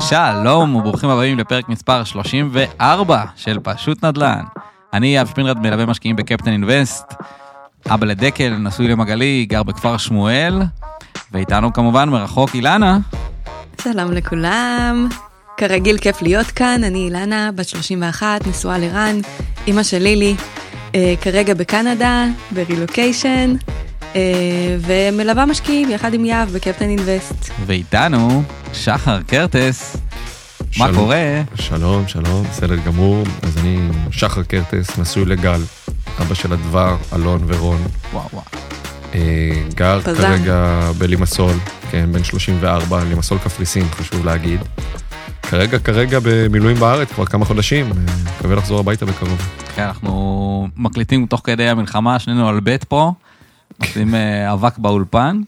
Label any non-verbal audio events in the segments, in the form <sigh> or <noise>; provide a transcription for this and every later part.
שלום וברוכים הבאים לפרק מספר 34 של פשוט נדל"ן. אני אב שפינרד מלווה משקיעים בקפטן אינבסט, אבא לדקל, נשוי למגלי, גר בכפר שמואל, ואיתנו כמובן מרחוק אילנה. שלום לכולם. כרגיל כיף להיות כאן, אני אילנה, בת 31, נשואה לרן, אימא של לילי, אה, כרגע בקנדה, ברילוקיישן, ומלווה משקיעים יחד עם יהב בקפטן אינבסט. ואיתנו שחר קרטס. מה שלום. קורה? שלום, שלום, בסדר גמור. אז אני שחר קרטס, נשוי לגל, אבא של אדבר, אלון ורון. וואו וואו. אה, גר פזם. כרגע בלימסול, כן, בן 34, לימסול קפריסין, חשוב להגיד. כרגע, כרגע במילואים בארץ, כבר כמה חודשים, אה, מקווה לחזור הביתה בקרוב. כן, אנחנו מקליטים תוך כדי המלחמה, שנינו על בית פה, עושים אה, אבק באולפן.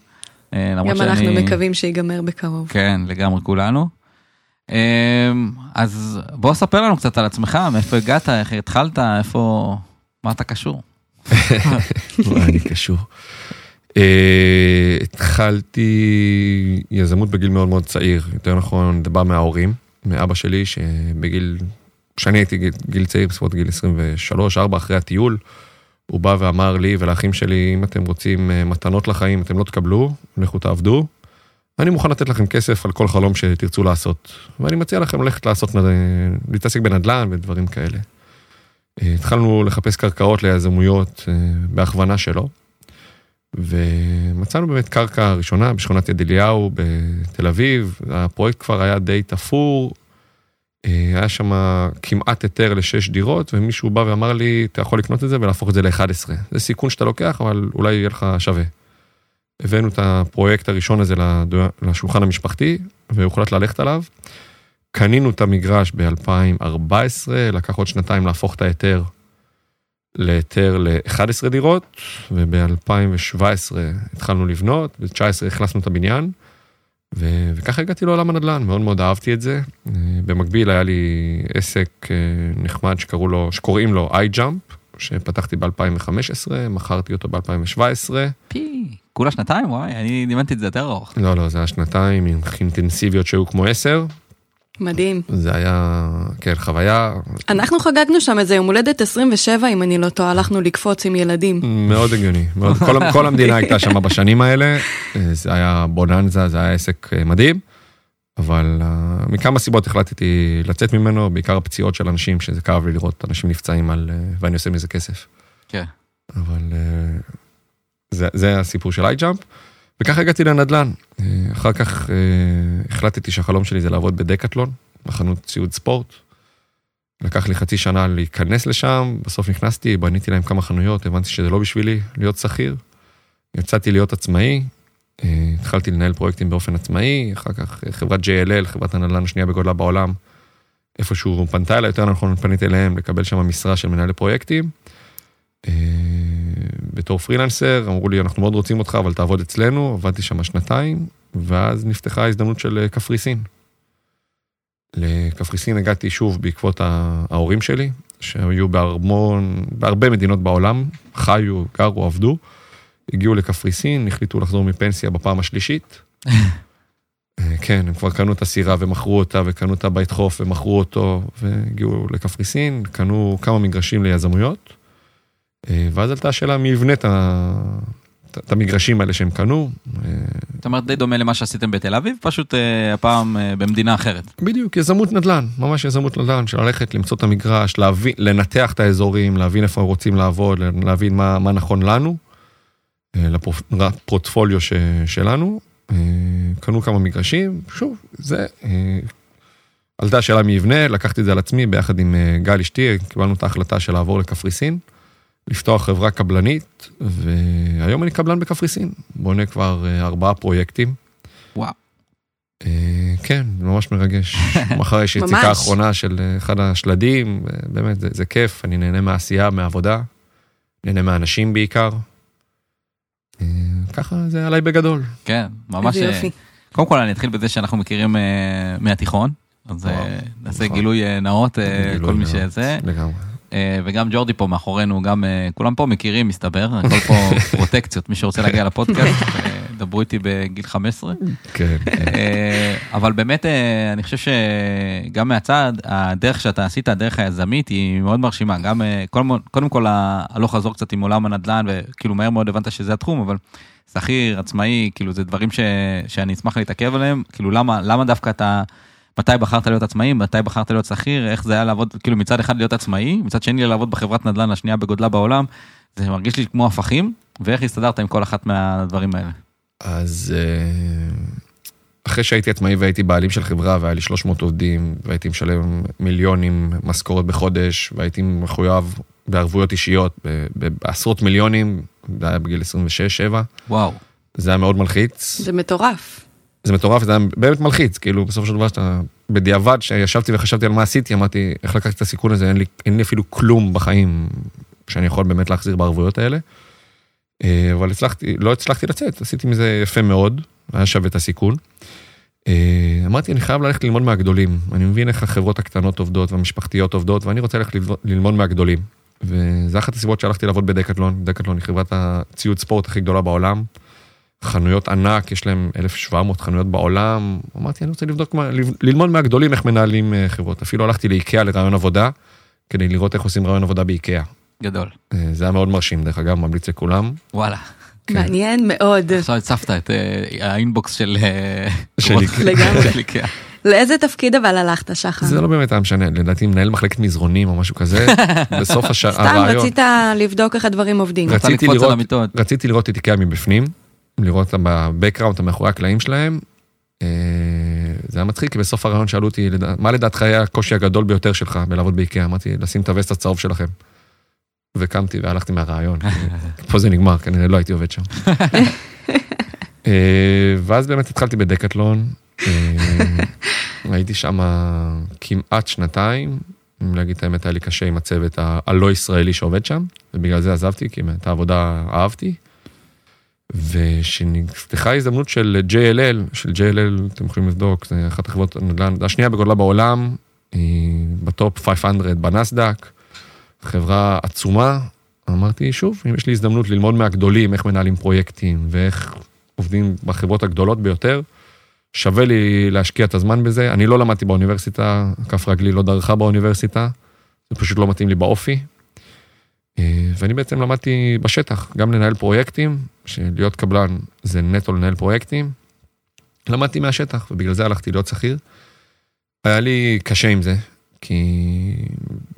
אה, למרות גם אנחנו שאני- מקווים שיגמר בקרוב. כן, לגמרי כולנו. אמ, אז בוא ספר לנו קצת על עצמך, מאיפה הגעת, איך התחלת, איפה, מה אתה קשור. מה <laughs> אני קשור. אה, התחלתי יזמות בגיל מאוד מאוד צעיר, יותר נכון, זה בא מההורים, מאבא שלי, שבגיל, כשאני הייתי גיל צעיר, בסביבות גיל 23-4 אחרי הטיול, הוא בא ואמר לי ולאחים שלי, אם אתם רוצים אה, מתנות לחיים, אתם לא תקבלו, לכו תעבדו. אני מוכן לתת לכם כסף על כל חלום שתרצו לעשות. ואני מציע לכם ללכת לעשות, נד- להתעסק בנדל"ן ודברים כאלה. אה, התחלנו לחפש קרקעות ליזמויות אה, בהכוונה שלו, ומצאנו באמת קרקע ראשונה בשכונת יד אליהו בתל אביב, הפרויקט כבר היה די תפור, אה, היה שם כמעט היתר לשש דירות, ומישהו בא ואמר לי, אתה יכול לקנות את זה ולהפוך את זה ל-11. זה סיכון שאתה לוקח, אבל אולי יהיה לך שווה. הבאנו את הפרויקט הראשון הזה לשולחן המשפחתי, והוחלט ללכת עליו. קנינו את המגרש ב-2014, לקח עוד שנתיים להפוך את ההיתר להיתר ל-11 דירות, וב-2017 התחלנו לבנות, ב-2019 הכנסנו את הבניין, ו- וככה הגעתי לעולם הנדל"ן, מאוד מאוד אהבתי את זה. אה, במקביל היה לי עסק אה, נחמד שקראו לו, שקוראים לו iJump, שפתחתי ב-2015, מכרתי אותו ב-2017. פי, כולה שנתיים, וואי, אני דימנתי את זה יותר ארוך. לא, לא, זה היה שנתיים עם אינטנסיביות שהיו כמו עשר. מדהים. זה היה, כן, חוויה אנחנו חגגנו שם איזה יום הולדת 27, אם אני לא טועה, הלכנו לקפוץ עם ילדים. מאוד הגיוני, מאוד, כל, כל המדינה הייתה שם בשנים האלה, אה, זה היה בוננזה, זה היה עסק אה, מדהים, אבל אה, מכמה סיבות החלטתי לצאת ממנו, בעיקר הפציעות של אנשים, שזה כאב לי לראות אנשים נפצעים על, אה, ואני עושה מזה כסף. כן. אבל אה, זה, זה הסיפור של איי-ג'אמפ, וככה הגעתי לנדל"ן. אה, אחר כך אה, החלטתי שהחלום שלי זה לעבוד בדקטלון, בחנות ציוד ספורט. לקח לי חצי שנה להיכנס לשם, בסוף נכנסתי, בניתי להם כמה חנויות, הבנתי שזה לא בשבילי להיות שכיר. יצאתי להיות עצמאי, אה, התחלתי לנהל פרויקטים באופן עצמאי, אחר כך חברת JLL, חברת הנדל"ן השנייה בגודלה בעולם, איפשהו פנתה אליי, יותר נכון פניתי אליהם לקבל שם משרה של מנהלי פרויקטים. בתור פרילנסר, אמרו לי, אנחנו מאוד רוצים אותך, אבל תעבוד אצלנו, עבדתי שם שנתיים, ואז נפתחה ההזדמנות של אה, קפריסין. לקפריסין הגעתי שוב בעקבות ההורים שלי, שהיו בהרמון, בהרבה מדינות בעולם, חיו, גרו, עבדו, הגיעו לקפריסין, החליטו לחזור מפנסיה בפעם השלישית. <laughs> אה, כן, הם כבר קנו את הסירה ומכרו אותה, וקנו את הבית חוף ומכרו אותו, והגיעו לקפריסין, קנו כמה מגרשים ליזמויות. אה, ואז עלתה השאלה מי יבנה את ה- את המגרשים האלה שהם קנו. אה, זאת אומרת, די דומה למה שעשיתם בתל אביב, פשוט אה, הפעם במדינה אחרת. בדיוק, יזמות נדל"ן, ממש יזמות נדל"ן, של ללכת, למצוא את המגרש, להבין, לנתח את האזורים, להבין איפה הם רוצים לעבוד, להבין מה, מה נכון לנו, לפורטפוליו ש, שלנו. קנו כמה מגרשים, שוב, זה, עלתה השאלה מי יבנה, לקחתי את זה על עצמי ביחד עם גל אשתי, קיבלנו את ההחלטה של לעבור לקפריסין, לפתוח חברה קבלנית, והיום אני קבלן בקפריסין, בונה כבר אה, ארבעה פרויקטים. וואו. אה, כן, ממש מרגש. <laughs> מחר יש. יציקה האחרונה של אה, אחד השלדים, באמת, זה, זה כיף, אני נהנה מהעשייה, מהעבודה, נהנה מהאנשים בעיקר. ככה זה עליי בגדול. כן, ממש... קודם כל אני אתחיל בזה שאנחנו מכירים מהתיכון, אז וואו, נעשה נכון. גילוי נאות, גילוי כל מי נאות. שזה. לגמרי. אה, וגם ג'ורדי פה מאחורינו, גם אה, כולם פה מכירים מסתבר, הכל פה <laughs> פרוטקציות, מי שרוצה להגיע לפודקאסט, <laughs> אה, דברו איתי בגיל 15. כן. אבל באמת, אני חושב שגם מהצד, הדרך שאתה עשית, הדרך היזמית, היא מאוד מרשימה. גם, קודם כל, הלוך חזור קצת עם עולם הנדל"ן, וכאילו מהר מאוד הבנת שזה התחום, אבל שכיר, עצמאי, כאילו זה דברים ש, שאני אשמח להתעכב עליהם. כאילו למה, למה דווקא אתה, מתי בחרת להיות עצמאי, מתי בחרת להיות שכיר, איך זה היה לעבוד, כאילו מצד אחד להיות עצמאי, מצד שני לעבוד בחברת נדל"ן השנייה בגודלה בעולם, זה מרגיש לי כמו הפכים, ואיך הסתדרת עם כל אחת מהדברים האלה. אז אה, אחרי שהייתי עצמאי והייתי בעלים של חברה והיה לי 300 עובדים והייתי משלם מיליונים משכורת בחודש והייתי מחויב בערבויות אישיות בעשרות מיליונים, זה היה בגיל 26-7. וואו. זה היה מאוד מלחיץ. זה מטורף. זה מטורף, זה היה באמת מלחיץ, כאילו בסופו של דבר שאתה, בדיעבד שישבתי וחשבתי על מה עשיתי, אמרתי איך לקחתי את הסיכון הזה, אין לי, אין לי אפילו כלום בחיים שאני יכול באמת להחזיר בערבויות האלה. אה, אבל הצלחתי, לא הצלחתי לצאת, עשיתי מזה יפה מאוד, היה שווה את הסיכון. אה, אמרתי, אני חייב ללכת ללמוד מהגדולים. אני מבין איך החברות הקטנות עובדות והמשפחתיות עובדות, ואני רוצה ללכת ללמוד מהגדולים. וזה אחת הסיבות שהלכתי לעבוד בדקטלון. דקטלון היא חברת הציוד ספורט הכי גדולה בעולם. חנויות ענק, יש להם 1,700 חנויות בעולם. אמרתי, אני רוצה לבדוק, ללמוד מהגדולים איך מנהלים אה, חברות. אפילו הלכתי לאיקאה לרעיון עבודה, כדי לראות איך עושים רעיון עבודה באיקאה. גדול. אה, זה היה מאוד מרשים, דרך אגב, ממליץ לכולם. וואלה. כן. מעניין מאוד. עכשיו הצפת את אה, האינבוקס של... שלי. לגמרי. לאיזה תפקיד אבל הלכת, שחר? זה לא באמת היה משנה, לדעתי מנהל מחלקת מזרונים או משהו כזה, <laughs> בסוף הרעיון. סתם רצית לבדוק איך הדברים עובדים. רציתי לראות את איקאה מבפנים, לראות אותם בבקראונד, מאחורי הקלעים שלהם. אה, זה היה מצחיק, כי בסוף הרעיון שאלו אותי, מה לדעתך היה הקושי הגדול ביותר שלך בלעבוד באיקאה? אמרתי, לשים את הווסט הצהוב שלכם. וקמתי והלכתי מהרעיון, <laughs> פה זה נגמר, כנראה לא הייתי עובד שם. <laughs> אה, ואז באמת התחלתי בדקטלון, אה, הייתי שם כמעט שנתיים, אם להגיד את האמת, היה לי קשה עם הצוות הלא ישראלי שעובד שם, ובגלל זה עזבתי, כי את העבודה אהבתי. ושנפתחה הזדמנות של JLL, של JLL, אתם יכולים לבדוק, זה אחת החברות הנדל"ן, השנייה בגודלה בעולם, היא בטופ 500 בנסדק, חברה עצומה. אמרתי, שוב, אם יש לי הזדמנות ללמוד מהגדולים איך מנהלים פרויקטים ואיך עובדים בחברות הגדולות ביותר, שווה לי להשקיע את הזמן בזה. אני לא למדתי באוניברסיטה, כף רגלי לא דרכה באוניברסיטה, זה פשוט לא מתאים לי באופי. אה, ואני בעצם למדתי בשטח, גם לנהל פרויקטים, שלהיות קבלן זה נטו לנהל פרויקטים. למדתי מהשטח, ובגלל זה הלכתי להיות שכיר. היה לי קשה עם זה, כי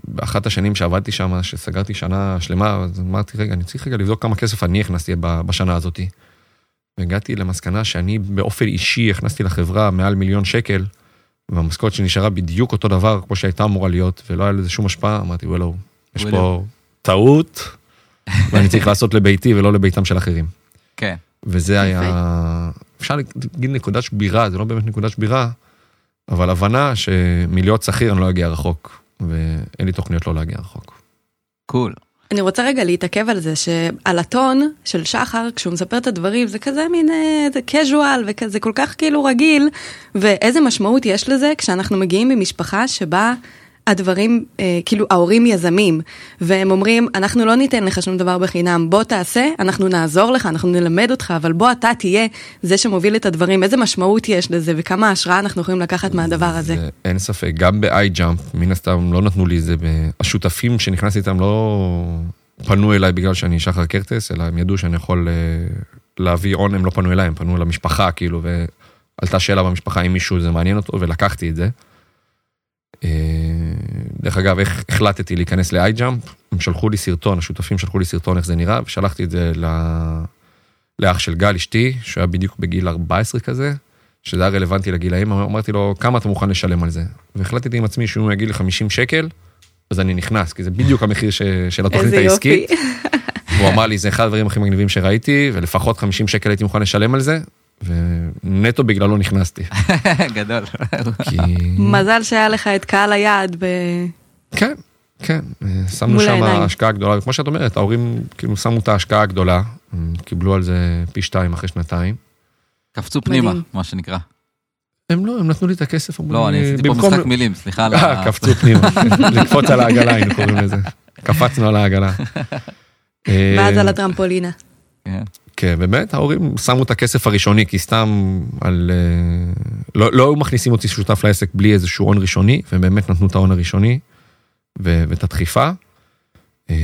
באחת השנים שעבדתי שם, שסגרתי שנה שלמה, אז אמרתי, רגע, אני צריך רגע לבדוק כמה כסף אני הכנסתי בשנה הזאתי. והגעתי למסקנה שאני באופן אישי הכנסתי לחברה מעל מיליון שקל, והמשכורת שנשארה בדיוק אותו דבר כמו שהייתה אמורה להיות, ולא היה לזה שום השפעה, אמרתי, וואלו, יש פה טעות, ואני צריך לעשות לביתי ולא לביתם של אחרים. כן. וזה היה, אפשר להגיד נקודת שבירה, זה לא באמת נקודת שבירה, אבל הבנה שמלהיות שכיר אני לא אגיע רחוק, ואין לי תוכניות לא להגיע רחוק. קול. Cool. אני רוצה רגע להתעכב על זה שעל הטון של שחר כשהוא מספר את הדברים זה כזה מין אה, זה casual וכזה כל כך כאילו רגיל ואיזה משמעות יש לזה כשאנחנו מגיעים ממשפחה שבה הדברים, אה, כאילו ההורים יזמים, והם אומרים, אנחנו לא ניתן לך שום דבר בחינם, בוא תעשה, אנחנו נעזור לך, אנחנו נלמד אותך, אבל בוא אתה תהיה זה שמוביל את הדברים, איזה משמעות יש לזה, וכמה השראה אנחנו יכולים לקחת מהדבר הזה. זה, אין ספק, גם ב-iJump, מן הסתם לא נתנו לי את זה, השותפים שנכנסתי איתם לא פנו אליי בגלל שאני שחר קרטס, אלא הם ידעו שאני יכול אה, להביא הון, הם לא פנו אליי, הם פנו למשפחה, כאילו, ועלתה שאלה במשפחה אם מישהו זה מעניין אותו, ולקחתי את זה. אה, דרך אגב, איך החלטתי להיכנס ל-iJump, הם שלחו לי סרטון, השותפים שלחו לי סרטון איך זה נראה, ושלחתי את זה לאח של גל, אשתי, שהוא היה בדיוק בגיל 14 כזה, שזה היה רלוונטי לגילאים, אמרתי לו, כמה אתה מוכן לשלם על זה? והחלטתי עם עצמי שהוא יגיד לי 50 שקל, אז אני נכנס, כי זה בדיוק המחיר ש, של התוכנית העסקית. הוא אמר לי, זה אחד הדברים הכי מגניבים שראיתי, ולפחות 50 שקל הייתי מוכן לשלם על זה, ונטו בגללו נכנסתי. <laughs> גדול. כי... מזל שהיה לך את קהל היעד ב... כן, כן, שמנו שם השקעה גדולה, וכמו שאת אומרת, ההורים כאילו שמו את ההשקעה הגדולה, קיבלו על זה פי שתיים אחרי שנתיים. קפצו פנימה, מה שנקרא. הם לא, הם נתנו לי את הכסף. לא, אני עשיתי פה משחק מילים, סליחה. אה, קפצו פנימה, <laughs> לקפוץ על העגלה היינו קוראים לזה. קפצנו על העגלה. ואז על הטרמפולינה. כן. באמת, ההורים שמו את הכסף הראשוני, כי סתם על... אה, לא, לא היו מכניסים אותי שותף לעסק בלי איזשהו הון ראשוני, והם באמת נתנו את ההון הראשוני ו- ואת הדחיפה. אה,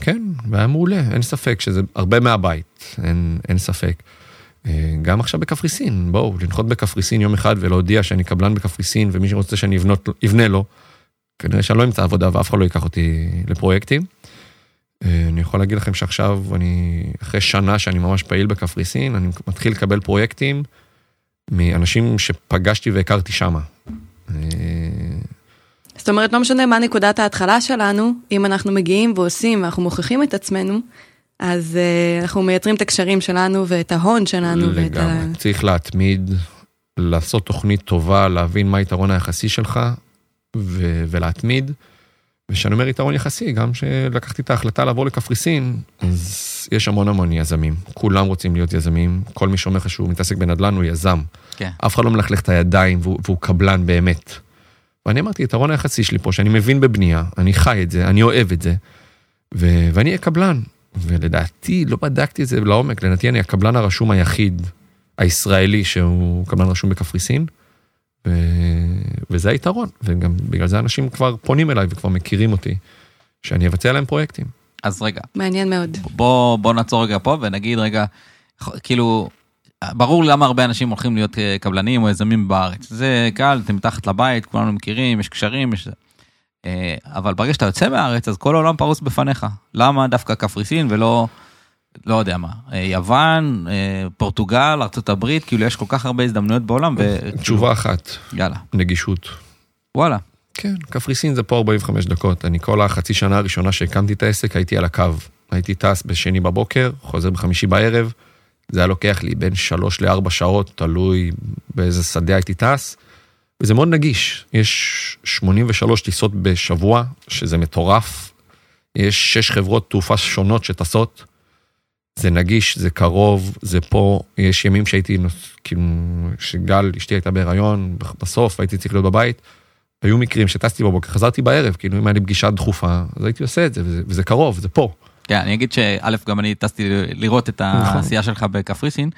כן, והיה מעולה, אין ספק שזה הרבה מהבית, אין, אין ספק. אה, גם עכשיו בקפריסין, בואו, לנחות בקפריסין יום אחד ולהודיע שאני קבלן בקפריסין ומי שרוצה שאני אבנה לו, כנראה שאני לא אמצא עבודה ואף אחד לא ייקח אותי לפרויקטים. אה, אני יכול להגיד לכם שעכשיו אני, אחרי שנה שאני ממש פעיל בקפריסין, אני מתחיל לקבל פרויקטים מאנשים שפגשתי והכרתי שמה. אה, זאת אומרת, לא משנה מה נקודת ההתחלה שלנו, אם אנחנו מגיעים ועושים ואנחנו מוכיחים את עצמנו, אז uh, אנחנו מייצרים את הקשרים שלנו ואת ההון שלנו. ואת ה... לגמרי, צריך להתמיד, לעשות תוכנית טובה, להבין מה היתרון היחסי שלך ו- ולהתמיד. וכשאני אומר יתרון יחסי, גם כשלקחתי את ההחלטה לעבור לקפריסין, אז יש המון המון יזמים. כולם רוצים להיות יזמים, כל מי שאומר לך שהוא מתעסק בנדל"ן הוא יזם. כן. אף אחד לא מלכלך את הידיים והוא, והוא קבלן באמת. ואני אמרתי, יתרון היחסי שלי פה, שאני מבין בבנייה, אני חי את זה, אני אוהב את זה, ו- ואני אהיה קבלן. ולדעתי, לא בדקתי את זה לעומק, לדעתי אני הקבלן הרשום היחיד, הישראלי, שהוא קבלן רשום בקפריסין, ו... וזה היתרון, וגם בגלל זה אנשים כבר פונים אליי וכבר מכירים אותי, שאני אבצע להם פרויקטים. אז רגע, מעניין מאוד. בוא, בוא נעצור רגע פה ונגיד רגע, כאילו, ברור למה הרבה אנשים הולכים להיות אה, קבלנים או יזמים בארץ. זה קל, אתם מתחת לבית, כולנו מכירים, יש קשרים, יש... אה, אבל ברגע שאתה יוצא מהארץ, אז כל העולם פרוס בפניך. למה דווקא קפריסין ולא, לא יודע מה, אה, יוון, אה, פורטוגל, ארה"ב, כאילו יש כל כך הרבה הזדמנויות בעולם, ו... תשובה אחת, יאללה, נגישות. וואלה. כן, קפריסין זה פה 45 דקות. אני כל החצי שנה הראשונה שהקמתי את העסק הייתי על הקו. הייתי טס בשני בבוקר, חוזר בחמישי בערב. זה היה לוקח לי בין שלוש לארבע שעות, תלוי באיזה שדה הייתי טס. וזה מאוד נגיש. יש 83 טיסות בשבוע, שזה מטורף. יש שש חברות תעופה שונות שטסות. זה נגיש, זה קרוב, זה פה. יש ימים שהייתי, כאילו, שגל, אשתי הייתה בהיריון, בסוף הייתי צריך להיות בבית. היו מקרים שטסתי בבוקר, חזרתי בערב, כאילו אם היה לי פגישה דחופה, אז הייתי עושה את זה, וזה, וזה קרוב, זה פה. כן, אני אגיד שא', גם אני טסתי לראות את נכון. העשייה שלך בקפריסין,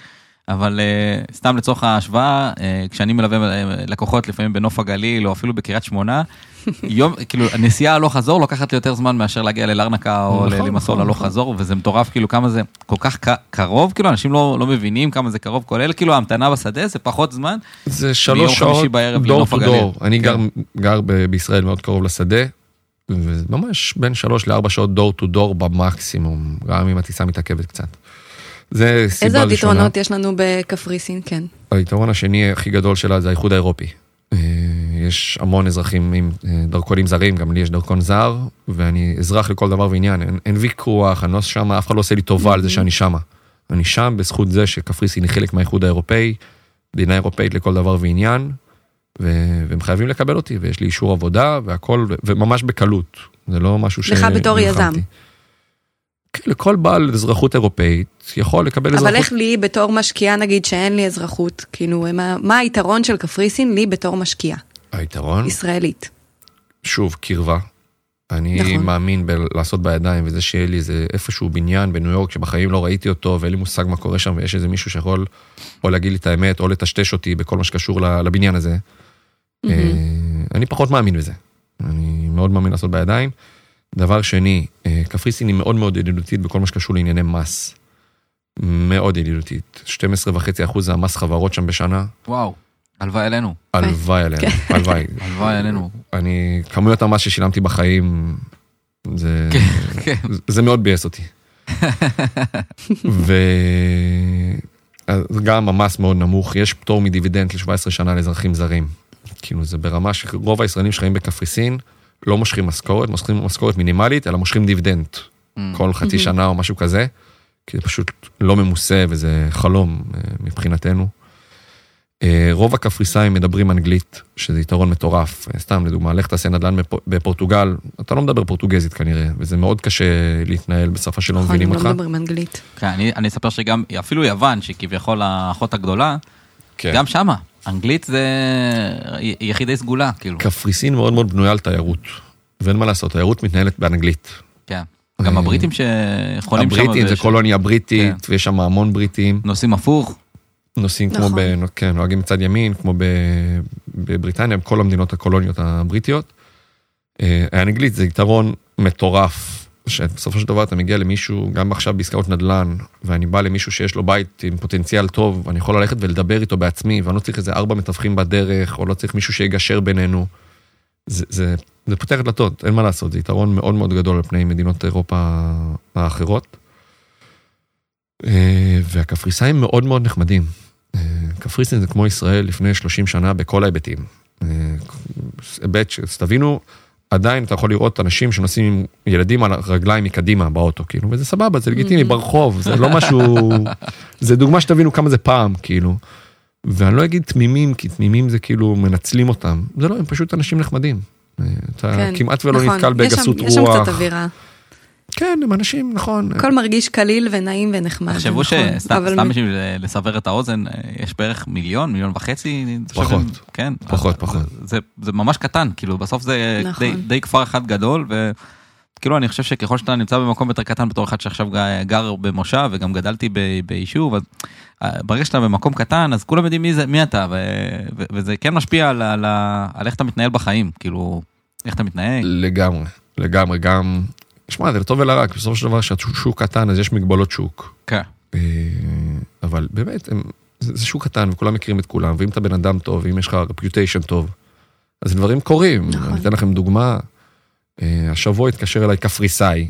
אבל uh, סתם לצורך ההשוואה, uh, כשאני מלווה uh, לקוחות לפעמים בנוף הגליל או אפילו בקריית שמונה, <laughs> יום, כאילו הנסיעה הלוך חזור לוקחת לי יותר זמן מאשר להגיע ללרנקה או נכון, נכון, הלוך נכון. חזור, וזה מטורף כאילו כמה זה כל כך קרוב, כאילו אנשים לא, לא מבינים כמה זה קרוב, כולל כאילו ההמתנה בשדה זה פחות זמן. זה שלוש שעות, דור טו. דור. אני כן. גר, גר בישראל מאוד קרוב לשדה, וממש בין שלוש לארבע שעות דור טו דור במקסימום, גם אם הטיסה מתעכבת קצת. זה סיבה איזה עוד ראשונה. יתרונות יש לנו בקפריסין? כן. היתרון השני הכי גדול שלה זה האיחוד האירופי. אה, יש המון אזרחים עם אה, דרכונים זרים, גם לי יש דרכון זר, ואני אזרח לכל דבר ועניין, אין, אין ויכוח, אני לא שם, אף אחד לא עושה לי טובה על זה שאני שמה. אני שם בזכות זה שקפריסין היא חלק מהאיחוד האירופאי, מדינה אירופאית לכל דבר ועניין, ו- והם חייבים לקבל אותי, ויש לי אישור עבודה והכל, ו- וממש בקלות. זה לא משהו ש... לך בתור. יזם. כן, לכל בעל אזרחות אירופאית יכול לקבל אזרחות. אבל איך לי בתור משקיעה נגיד שאין לי אזרחות? כאילו, מה, מה היתרון של קפריסין לי בתור משקיעה היתרון? ישראלית? שוב, קרבה. אני נכון. מאמין בלעשות בידיים, וזה שיהיה לי איזה איפשהו בניין בניו יורק שבחיים לא ראיתי אותו, ואין לי מושג מה קורה שם, ויש איזה מישהו שיכול או להגיד לי את האמת, או לטשטש אותי בכל מה שקשור לבניין הזה. אה, אני פחות מאמין בזה. אני מאוד מאמין לעשות בידיים. דבר שני, אה, קפריסין היא מאוד מאוד ידידותית בכל מה שקשור לענייני מס. מאוד ידידותית. 12.5% זה המס חברות שם בשנה. וואו, הלוואי עלינו, הלוואי עלינו, כן. <laughs> הלוואי. הלוואי עלינו. אני, כמויות המס ששילמתי בחיים, זה, כן. זה מאוד ביאס אותי. וגם המס מאוד נמוך, יש פטור מדיבידנד ל-17 שנה לאזרחים זרים. כאילו זה ברמה שרוב הישראלים שחיים בקפריסין לא מושכים משכורת, מושכים משכורת מינימלית, אלא מושכים דיבידנד Mm. כל חצי שנה או משהו כזה, כי זה פשוט לא ממוסה וזה חלום אה, מבחינתנו. אה, רוב הקפריסאים מדברים אנגלית, שזה יתרון מטורף. אה, סתם, לדוגמה, לך תעשה נדל"ן בפ- בפורטוגל, אתה לא מדבר פורטוגזית כנראה, וזה מאוד קשה להתנהל בשפה שלא נכון, מבינים הם אותך. לא מדברים אנגלית. כן, אני, אני אספר שגם, אפילו יוון, שהיא כביכול האחות הגדולה, כן. גם שמה, אנגלית זה יחידי סגולה, כאילו. קפריסין מאוד מאוד בנויה על תיירות, ואין מה לעשות, תיירות מתנהלת באנגלית. כן. גם אה, הבריטים שחולים שם. הבריטים זה קולוניה בריטית, כן. ויש שם המון בריטים. נוסעים הפוך. נוסעים כמו נכון. ב... כן, נוהגים מצד ימין, כמו ב... בבריטניה, בכל המדינות הקולוניות הבריטיות. אה, האנגלית זה יתרון מטורף, שבסופו של דבר אתה מגיע למישהו, גם עכשיו בעסקאות נדל"ן, ואני בא למישהו שיש לו בית עם פוטנציאל טוב, ואני יכול ללכת ולדבר איתו בעצמי, ואני לא צריך איזה ארבע מתווכים בדרך, או לא צריך מישהו שיגשר בינינו. זה, זה, זה פותח דלתות, אין מה לעשות, זה יתרון מאוד מאוד גדול על פני מדינות אירופה האחרות. אה, והקפריסאים מאוד מאוד נחמדים. אה, קפריסין זה כמו ישראל לפני 30 שנה בכל ההיבטים. אה, היבט שתבינו, עדיין אתה יכול לראות אנשים שנוסעים עם ילדים על הרגליים מקדימה באוטו, כאילו, וזה סבבה, זה לגיטימי, Mhm. ברחוב, זה לא <laughs> משהו, זה דוגמה שתבינו כמה זה פעם, כאילו. ואני לא אגיד תמימים, כי תמימים זה כאילו מנצלים אותם, זה לא, הם פשוט אנשים נחמדים. אה, אתה כן, כמעט ולא נכון. נתקל יש שם- בגסות יש שם רוח. קצת אווירה. כן, הם אנשים, נכון. הכל מרגיש קליל ונעים ונחמד. תחשבו נכון. שסתם בשביל לסבר את האוזן, אה, יש בערך מיליון, מיליון וחצי. פחות. כן. פחות, פחות. זה- זה ממש קטן, כאילו בסוף זה נכון. די- די כפר אחד גדול, וכאילו אני חושב שככל שאתה נמצא במקום יותר קטן בתור אחד שעכשיו גר במושב וגם גדלתי ב- ביישוב, אז אה, ברגע שאתה במקום קטן אז כולם יודעים מי זה, מי אתה, ו- ו- וזה כן משפיע על- על ה- על איך אתה מתנהל בחיים, כאילו, איך אתה מתנהג. לגמרי, לגמרי, גם... שמע, זה לטוב ולרע, כי בסופו של דבר כשהשוק שוק קטן אז יש מגבלות שוק. כן. אה, אבל באמת, הם, זה, זה שוק קטן וכולם מכירים את כולם, ואם אתה בן אדם טוב, ואם יש לך רפיוטיישן טוב, אז דברים קורים. נכון. אני אתן לכם דוגמה, אה, השבוע התקשר אליי קפריסאי,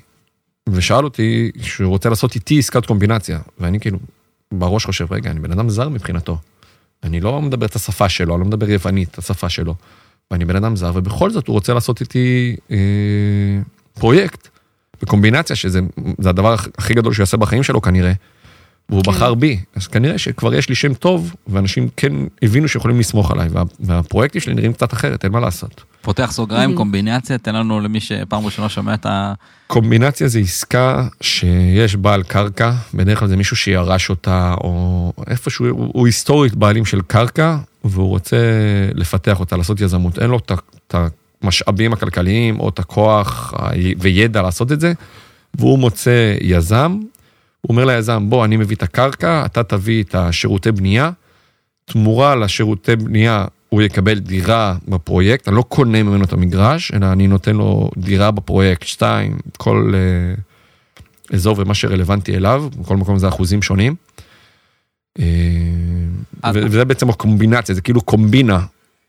ושאל אותי שהוא רוצה לעשות איתי עסקת קומבינציה, ואני כאילו בראש חושב, רגע, אני בן אדם זר מבחינתו. אני לא מדבר את השפה שלו, אני לא מדבר יוונית, את השפה שלו. ואני בן אדם זר, ובכל זאת הוא רוצה לעשות איתי אה, פרויקט, בקומבינציה, שזה זה הדבר הכי גדול שהוא יעשה בחיים שלו כנראה. והוא כן. בחר בי, אז כנראה שכבר יש לי שם טוב, ואנשים כן הבינו שיכולים לסמוך עליי, וה, והפרויקטים שלי נראים קצת אחרת, אין מה לעשות. פותח סוגריים, Mhm. קומבינציה, תן לנו למי שפעם ראשונה שומע את ה... קומבינציה זה עסקה שיש בעל קרקע, בדרך כלל זה מישהו שירש אותה, או איפשהו, הוא, הוא היסטורית בעלים של קרקע, והוא רוצה לפתח אותה, לעשות יזמות. אין לו את ה- את המשאבים הכלכליים, או את הכוח וידע לעשות את זה, והוא מוצא יזם, הוא אומר ליזם, בוא, אני מביא את הקרקע, אתה תביא את השירותי בנייה, תמורה לשירותי בנייה הוא יקבל דירה בפרויקט, אני לא קונה ממנו את המגרש, אלא אני נותן לו דירה בפרויקט, שתיים, כל אה, אזור ומה שרלוונטי אליו, בכל מקום זה אחוזים שונים. אה, וזה בעצם הקומבינציה, זה כאילו קומבינה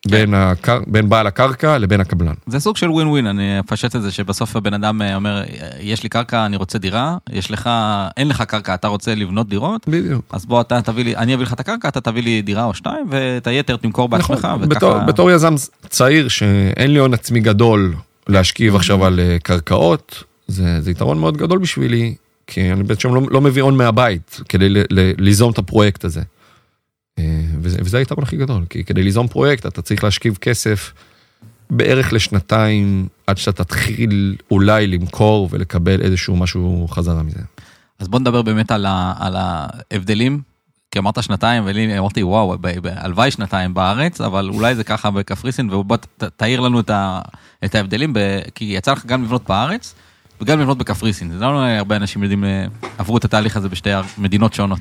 בין, הקר... בין בעל הקרקע לבין הקבלן. זה סוג של ווין ווין, אני אפשט את זה שבסוף הבן אדם אה, אומר, יש לי קרקע, אני רוצה דירה, יש לך, אין לך קרקע, אתה רוצה לבנות דירות, בדיוק. אז בוא אתה תביא לי, אני אביא לך את הקרקע, אתה תביא לי דירה או שתיים, ואת היתר תמכור בעצמך, נכון, בתור, בתור יזם צעיר שאין לי הון עצמי גדול להשכיב עכשיו על אה, קרקעות, זה, זה יתרון מאוד גדול בשבילי, כי אני בעצם לא, לא מביא הון מהבית כדי ל, ל, ליזום את הפרויקט הזה. אה, וזה, וזה היתרון הכי גדול, כי כדי ליזום פרויקט אתה צריך להשכיב כסף בערך לשנתיים עד שאתה תתחיל אולי למכור ולקבל איזשהו משהו חזרה מזה. אז בוא נדבר באמת על, ה, על ההבדלים, כי אמרת שנתיים, ולי אמרתי וואו, הלוואי שנתיים בארץ, אבל אולי זה ככה בקפריסין, ובוא ת- תאיר לנו את, ה, את ההבדלים, ב, כי יצא לך גם לבנות בארץ וגם לבנות בקפריסין, זה לא הרבה אנשים יודעים, אה, עברו את התהליך הזה בשתי מדינות שונות.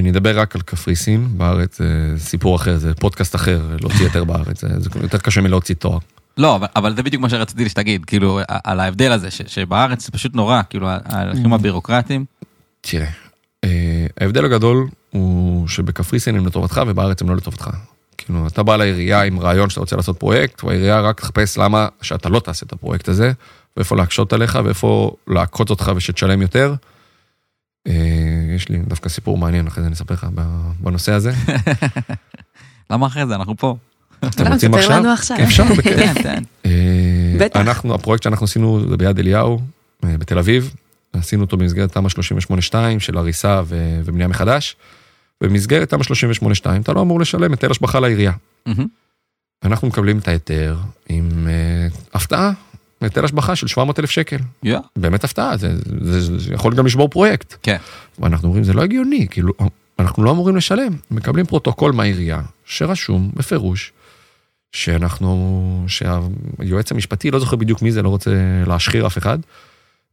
אה, אני אדבר רק על קפריסין, בארץ זה סיפור אחר, זה פודקאסט אחר, להוציא היתר בארץ, זה, זה יותר קשה מלהוציא תואר. לא, אבל, אבל זה בדיוק מה שרציתי שתגיד, כאילו, על ההבדל הזה, ש, שבארץ זה פשוט נורא, כאילו, ההליכים הבירוקרטיים, תראה, אה, ההבדל הגדול הוא שבקפריסין הם לטובתך ובארץ הם לא לטובתך. כאילו, אתה בא לעירייה עם רעיון שאתה רוצה לעשות פרויקט, והעירייה רק תחפש למה שאתה לא תעשה את הפרויקט הזה, ואיפה להקשות עליך ואיפה לעקוץ אותך ושתשלם יותר. אה, יש לי דווקא סיפור מעניין, אחרי זה אני אספר לך בנושא הזה. <laughs> למה אחרי זה, אנחנו פה. אתם לא, רוצים תספר עכשיו? לנו עכשיו. אפשר, <laughs> בכיף. תן, תן. אה, בטח. אנחנו, הפרויקט שאנחנו עשינו זה ביד אליהו, אה, בתל אביב. עשינו אותו במסגרת תמ"א 38-2 של הריסה ו- ובנייה מחדש. במסגרת תמ"א 38-2 אתה לא אמור לשלם היטל השבחה לעירייה. אנחנו מקבלים את ההיתר עם uh, הפתעה, היטל השבחה של 700 אלף שקל. יא, באמת הפתעה, זה, זה, זה, זה יכול גם לשבור פרויקט. כן. ואנחנו אומרים, זה לא הגיוני, כאילו, אנחנו לא אמורים לשלם. מקבלים פרוטוקול מהעירייה, שרשום בפירוש, שאנחנו, שהיועץ המשפטי, לא זוכר בדיוק מי זה, לא רוצה להשחיר אף אחד,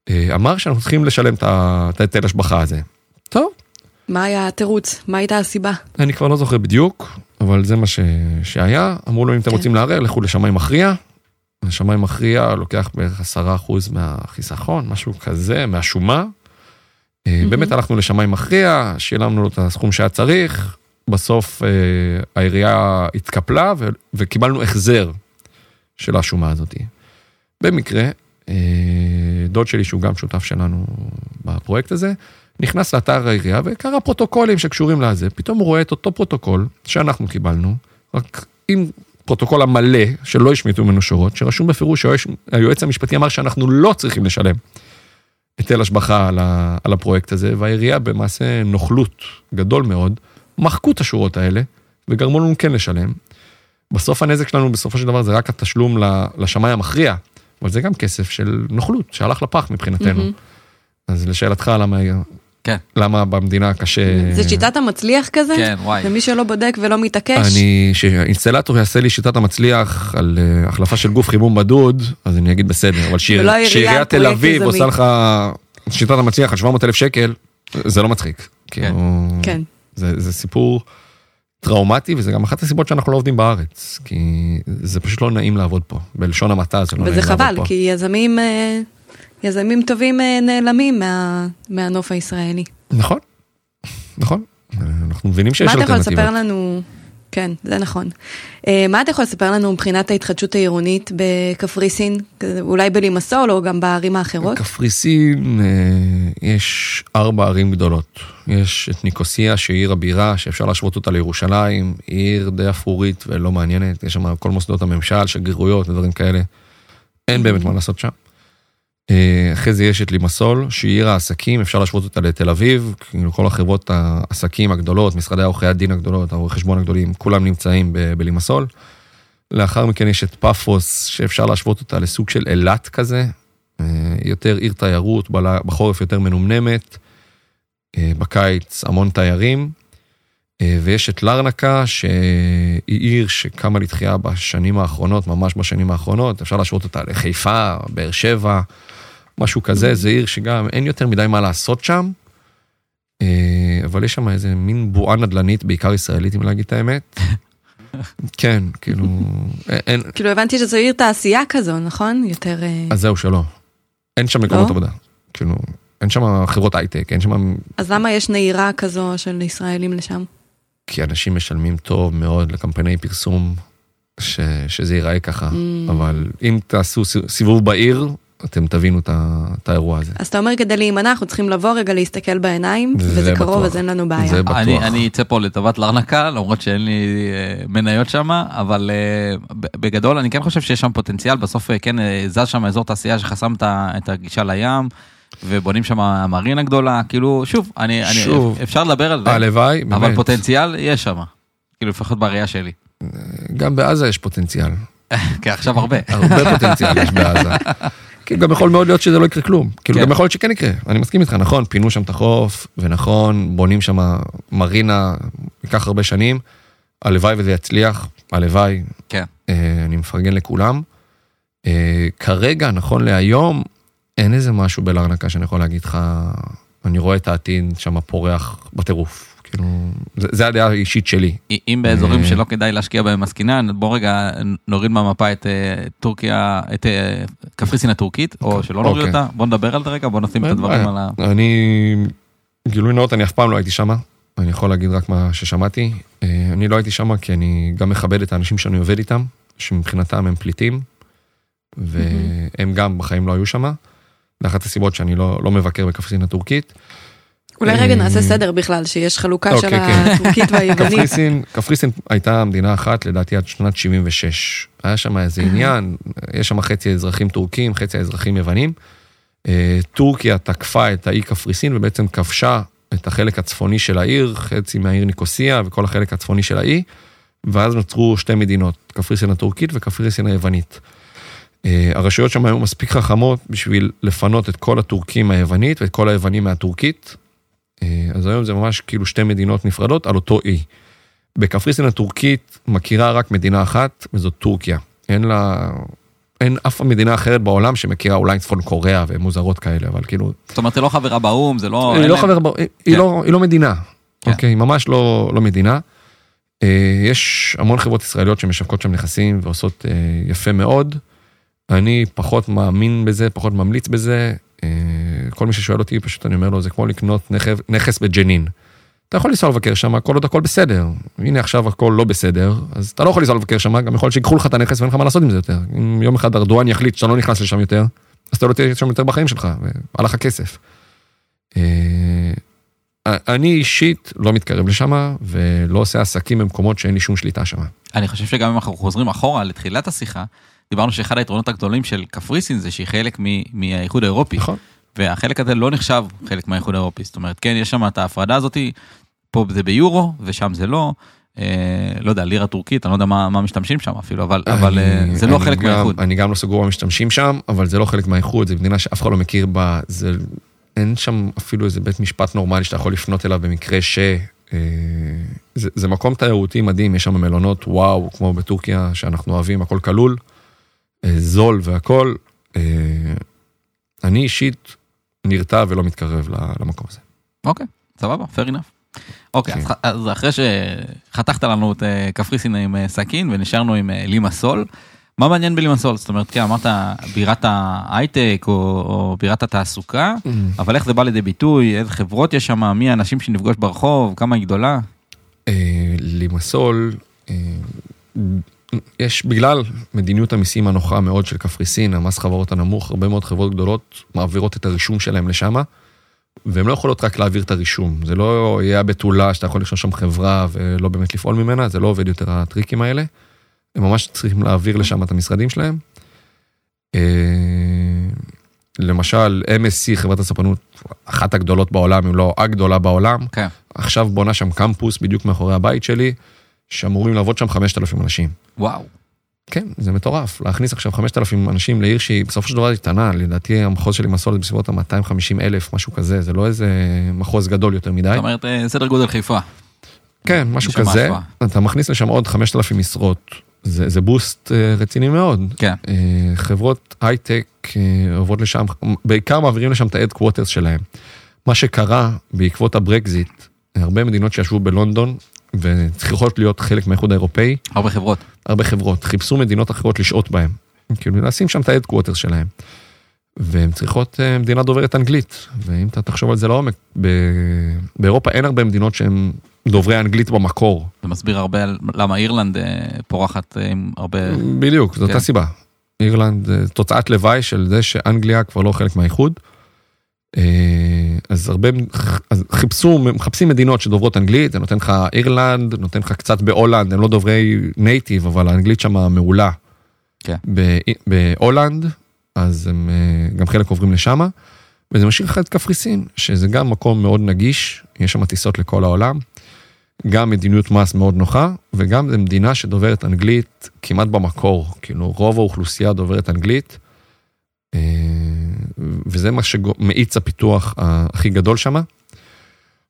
אה, אמר שאנחנו צריכים לשלם את ההיטל השבחה הזה. טוב. מה היה התירוץ? מה הייתה הסיבה? אני כבר לא זוכר בדיוק, אבל זה מה ש... שהיה. אמרו לו, אם אתם כן. רוצים לערער, לכו לשמאי מכריע. השמאי מכריע לוקח בערך עשרה אחוז מהחיסכון, משהו כזה, מהשומה. Mm-hmm. באמת הלכנו לשמאי מכריע, שילמנו לו את הסכום שהיה צריך, בסוף אה, העירייה התקפלה ו... וקיבלנו החזר של השומה הזאת. במקרה, אה, דוד שלי, שהוא גם שותף שלנו בפרויקט הזה, נכנס לאתר העירייה וקרא פרוטוקולים שקשורים לזה, פתאום הוא רואה את אותו פרוטוקול שאנחנו קיבלנו, רק עם פרוטוקול המלא, שלא השמיטו ממנו שורות, שרשום בפירוש שהיועץ המשפטי אמר שאנחנו לא צריכים לשלם היטל השבחה על, ה, על הפרויקט הזה, והעירייה במעשה נוכלות גדול מאוד, מחקו את השורות האלה וגרמו לנו כן לשלם. בסוף הנזק שלנו בסופו של דבר זה רק התשלום לשמאי המכריע, אבל זה גם כסף של נוכלות שהלך לפח מבחינתנו. Mm-hmm. אז לשאלתך למה כן. למה במדינה קשה... זה שיטת המצליח כזה? כן, וואי. ומי שלא בודק ולא מתעקש? אני, שאינסטלטור יעשה לי שיטת המצליח על uh, החלפה של גוף חימום בדוד, אז אני אגיד בסדר, אבל שעיריית תל אביב עושה לך שיטת המצליח על 700 אלף שקל, זה לא מצחיק. כן. כאילו, כן. זה, זה סיפור טראומטי, וזה גם אחת הסיבות שאנחנו לא עובדים בארץ, כי זה פשוט לא נעים לעבוד פה, בלשון המעטה זה לא נעים לעבוד פה. וזה חבל, כי יזמים... יזמים טובים אה, נעלמים מה, מהנוף הישראלי. נכון, נכון. אנחנו מבינים שיש אלטרנטיבות. מה אתה יכול לספר לנו, כן, זה נכון. אה, מה אתה יכול לספר לנו מבחינת ההתחדשות העירונית בקפריסין, אולי בלימסול או גם בערים האחרות? בקפריסין אה, יש ארבע ערים גדולות. יש את ניקוסיה שהיא עיר הבירה, שאפשר להשוות אותה לירושלים, היא עיר די אפרורית ולא מעניינת, יש שם כל מוסדות הממשל, שגרירויות ודברים כאלה. אין באמת מה לעשות שם. אה, אחרי זה יש את לימסול, שהיא עיר העסקים, אפשר להשוות אותה לתל אביב, כאילו כל החברות העסקים הגדולות, משרדי עורכי הדין הגדולות, הרואי חשבון הגדולים, כולם נמצאים בלימסול. לאחר מכן יש את פאפוס, שאפשר להשוות אותה לסוג של אילת כזה, אה, יותר עיר תיירות, בחורף יותר מנומנמת, אה, בקיץ המון תיירים. ויש את לרנקה, שהיא עיר שקמה לתחייה בשנים האחרונות, ממש בשנים האחרונות, אפשר להשוות אותה לחיפה, באר שבע. משהו כזה, זה עיר שגם אין יותר מדי מה לעשות שם, אה, אבל יש שם איזה מין בועה נדל"נית, בעיקר ישראלית, אם להגיד את האמת. <laughs> כן, כאילו, אין... כאילו הבנתי שזו עיר תעשייה כזו, נכון? יותר... אה, אז זהו, שלא. אין שם מקומות לא? עבודה. כאילו, אין שם חברות הייטק, אין שם... אז למה יש נהירה כזו של ישראלים לשם? כי אנשים משלמים טוב מאוד לקמפייני פרסום, ש... שזה ייראה ככה, mm. אבל אם תעשו סיבוב בעיר, אתם תבינו את האירוע הזה. אז אתה אומר כדי להימנע אנחנו צריכים לבוא רגע להסתכל בעיניים וזה קרוב אז אין לנו בעיה. זה בטוח. אני, אני אצא פה לטובת לארנקה למרות שאין לי אה, מניות שם אבל אה, בגדול אני כן חושב שיש שם פוטנציאל בסוף אה, כן זז שם אזור תעשייה שחסם את הגישה לים. ובונים שם מרינה גדולה כאילו שוב אני שוב, אני אפשר לדבר על זה הלוואי אבל באמת. פוטנציאל יש שם כאילו לפחות בראייה שלי. גם בעזה יש פוטנציאל. <laughs> כן עכשיו הרבה הרבה פוטנציאל יש בעזה. <laughs> כאילו גם יכול מאוד להיות שזה לא יקרה כלום. כאילו כן. גם יכול להיות שכן יקרה, אני מסכים איתך, נכון, פינו שם את החוף, ונכון, בונים שם מרינה, ייקח הרבה שנים, הלוואי וזה יצליח, הלוואי, כן. אה, אני מפרגן לכולם. אה, כרגע, נכון להיום, אין איזה משהו בלרנקה שאני יכול להגיד לך, אני רואה את העתיד שם פורח בטירוף. כאילו, זה, זה הדעה האישית שלי. אם באזורים אה, שלא כדאי להשקיע בהם עסקינן, בוא רגע נוריד מהמפה את אה, טורקיה, את אה, קפריסין הטורקית, או אוקיי. שלא נוריד אותה, בוא נדבר על זה רגע, בוא נשים את הדברים על ה... אני, גילוי נאות, אני אף פעם לא הייתי שם, אני יכול להגיד רק מה ששמעתי. אני לא הייתי שם כי אני גם מכבד את האנשים שאני עובד איתם, שמבחינתם הם פליטים, והם גם בחיים לא היו שם. זה אחת הסיבות שאני לא, לא מבקר בקפריסין הטורקית. אולי רגע אה, נעשה סדר בכלל, שיש חלוקה של אוקיי, כן. הטורקית והיוונית. קפריסין הייתה מדינה אחת לדעתי עד שנת 76. היה שם איזה עניין, יש שם חצי אזרחים טורקים, חצי אזרחים יוונים. אה, טורקיה תקפה את האי קפריסין ובעצם כבשה את החלק הצפוני של העיר, חצי מהעיר ניקוסיה וכל החלק הצפוני של האי, ואז נוצרו שתי מדינות, קפריסין הטורקית וקפריסין היוונית. אה, הרשויות שם היו מספיק חכמות בשביל לפנות את כל הטורקים מהיוונית ואת כל היוונים מהטורקית, אז היום זה ממש כאילו שתי מדינות נפרדות על אותו אי. בקפריסין הטורקית מכירה רק מדינה אחת, וזאת טורקיה. אין לה... אין אף מדינה אחרת בעולם שמכירה אולי צפון קוריאה ומוזרות כאלה, אבל כאילו... זאת אומרת, היא לא חברה באו"ם, זה לא... היא לא להם- חבר, ב- היא- היא כן. לא- היא לא מדינה, כן. אוקיי, היא ממש לא לא מדינה. אה, יש המון חברות ישראליות שמשווקות שם נכסים ועושות אה, יפה מאוד. אני פחות מאמין בזה, פחות ממליץ בזה. כל מי ששואל אותי, פשוט אני אומר לו, זה כמו לקנות נכס- נכס בג'נין. אתה יכול לנסוע לבקר שם, כל עוד הכל בסדר. הנה עכשיו הכל לא בסדר, אז אתה לא יכול לנסוע לבקר שם, גם יכול להיות שיקחו לך את הנכס ואין לך מה לעשות עם זה יותר. אם יום אחד ארדואן יחליט שאתה לא נכנס לשם יותר, אז אתה לא תהיה שם יותר בחיים שלך, והלך הכסף. אה, אני אישית לא מתקרב לשם, ולא עושה עסקים במקומות שאין לי שום שליטה שם. אני חושב שגם אם אנחנו חוזרים אחורה לתחילת השיחה, דיברנו שאחד היתרונות הגדולים של קפריסין זה שהיא חלק מהאיחוד האירופי. נכון? והחלק הזה לא נחשב חלק מהאיחוד האירופי. זאת אומרת, כן, יש שם את ההפרדה הזאתי, פה זה ביורו, ושם זה לא. אה, לא יודע, לירה טורקית, אני לא יודע מה, מה משתמשים שם אפילו, אבל, אבל אה, אני- זה לא אני חלק גם- מהאיחוד. אני גם לא סגור מה משתמשים שם, אבל זה לא חלק מהאיחוד, זו מדינה שאף אחד לא מכיר בה, זה, אין שם אפילו איזה בית משפט נורמלי שאתה יכול לפנות אליו במקרה ש... אה, זה, זה מקום תיירותי מדהים, יש שם מלונות וואו, כמו בטורקיה, שאנחנו אוהבים, הכל כלול, זול והכל. אה, אני אישית נרתע ולא מתקרב למקום הזה. אוקיי, סבבה, fair enough. אוקיי, כן. אז, אז אחרי שחתכת לנו את אה, קפריסין עם אה, סכין ונשארנו עם אה, לימסול, מה מעניין בלימסול? זאת אומרת, כן, אמרת בירת ההייטק או, או בירת התעסוקה, אבל איך זה בא לידי ביטוי, איזה חברות יש שם, מי האנשים שנפגוש ברחוב, כמה היא גדולה? אה, לימסול, יש בגלל מדיניות המיסים הנוחה מאוד של קפריסין, המס חברות הנמוך, הרבה מאוד חברות גדולות מעבירות את הרישום שלהם לשם, והן לא יכולות רק להעביר את הרישום. זה לא יהיה בתולה שאתה יכול לקנות שם חברה ולא באמת לפעול ממנה, זה לא עובד יותר הטריקים האלה. הם ממש צריכים להעביר לשם את המשרדים שלהם. אה, למשל, MSC, חברת הספנות, אחת הגדולות בעולם, אם לא הגדולה בעולם, כן. עכשיו בונה שם קמפוס בדיוק מאחורי הבית שלי, שאמורים לעבוד שם 5,000 אנשים. וואו. כן, זה מטורף, להכניס עכשיו 5,000 אנשים לעיר שהיא בסופו של דבר היא קטנה, לדעתי המחוז של לימסול זה בסביבות ה-250 אלף, משהו כזה, זה לא איזה מחוז גדול יותר מדי. זאת אומרת, אה, סדר גודל חיפה. כן, משהו כזה, ההשוואה. אתה מכניס לשם עוד 5,000 משרות, זה, זה boost אה, רציני מאוד. כן. אה, חברות הייטק עוברות לשם, בעיקר מעבירים לשם את ה-Headquarters שלהם. מה שקרה בעקבות הברקזיט, הרבה מדינות שישבו בלונדון וצריכות להיות חלק מהאיחוד האירופאי, הרבה חברות. הרבה חברות חיפשו מדינות אחרות לשהות בהן. כאילו לשים שם את ה-Headquarters שלהם. והן צריכות אה, מדינה דוברת אנגלית, ואם אתה תחשוב על זה לעומק, ב... באירופה אין הרבה מדינות שהן דוברי אנגלית במקור. זה מסביר הרבה על למה אירלנד אה, פורחת אה, עם הרבה... בדיוק, זאת כן. אותה סיבה. אירלנד, תוצאת לוואי של זה שאנגליה כבר לא חלק מהאיחוד. אה, אז הרבה, אז חיפשו, מחפשים מדינות שדוברות אנגלית, זה נותן לך אירלנד, נותן לך קצת בהולנד, הם לא דוברי native, אבל האנגלית שם מעולה. כן. בהולנד, אז הם אה, גם חלק עוברים לשם, וזה משאיר לך את קפריסין, שזה גם מקום מאוד נגיש, יש שם טיסות לכל העולם, גם מדיניות מס מאוד נוחה, וגם זו מדינה שדוברת אנגלית כמעט במקור, כאילו רוב האוכלוסייה דוברת אנגלית, וזה מה שמאיץ הפיתוח הכי גדול שם.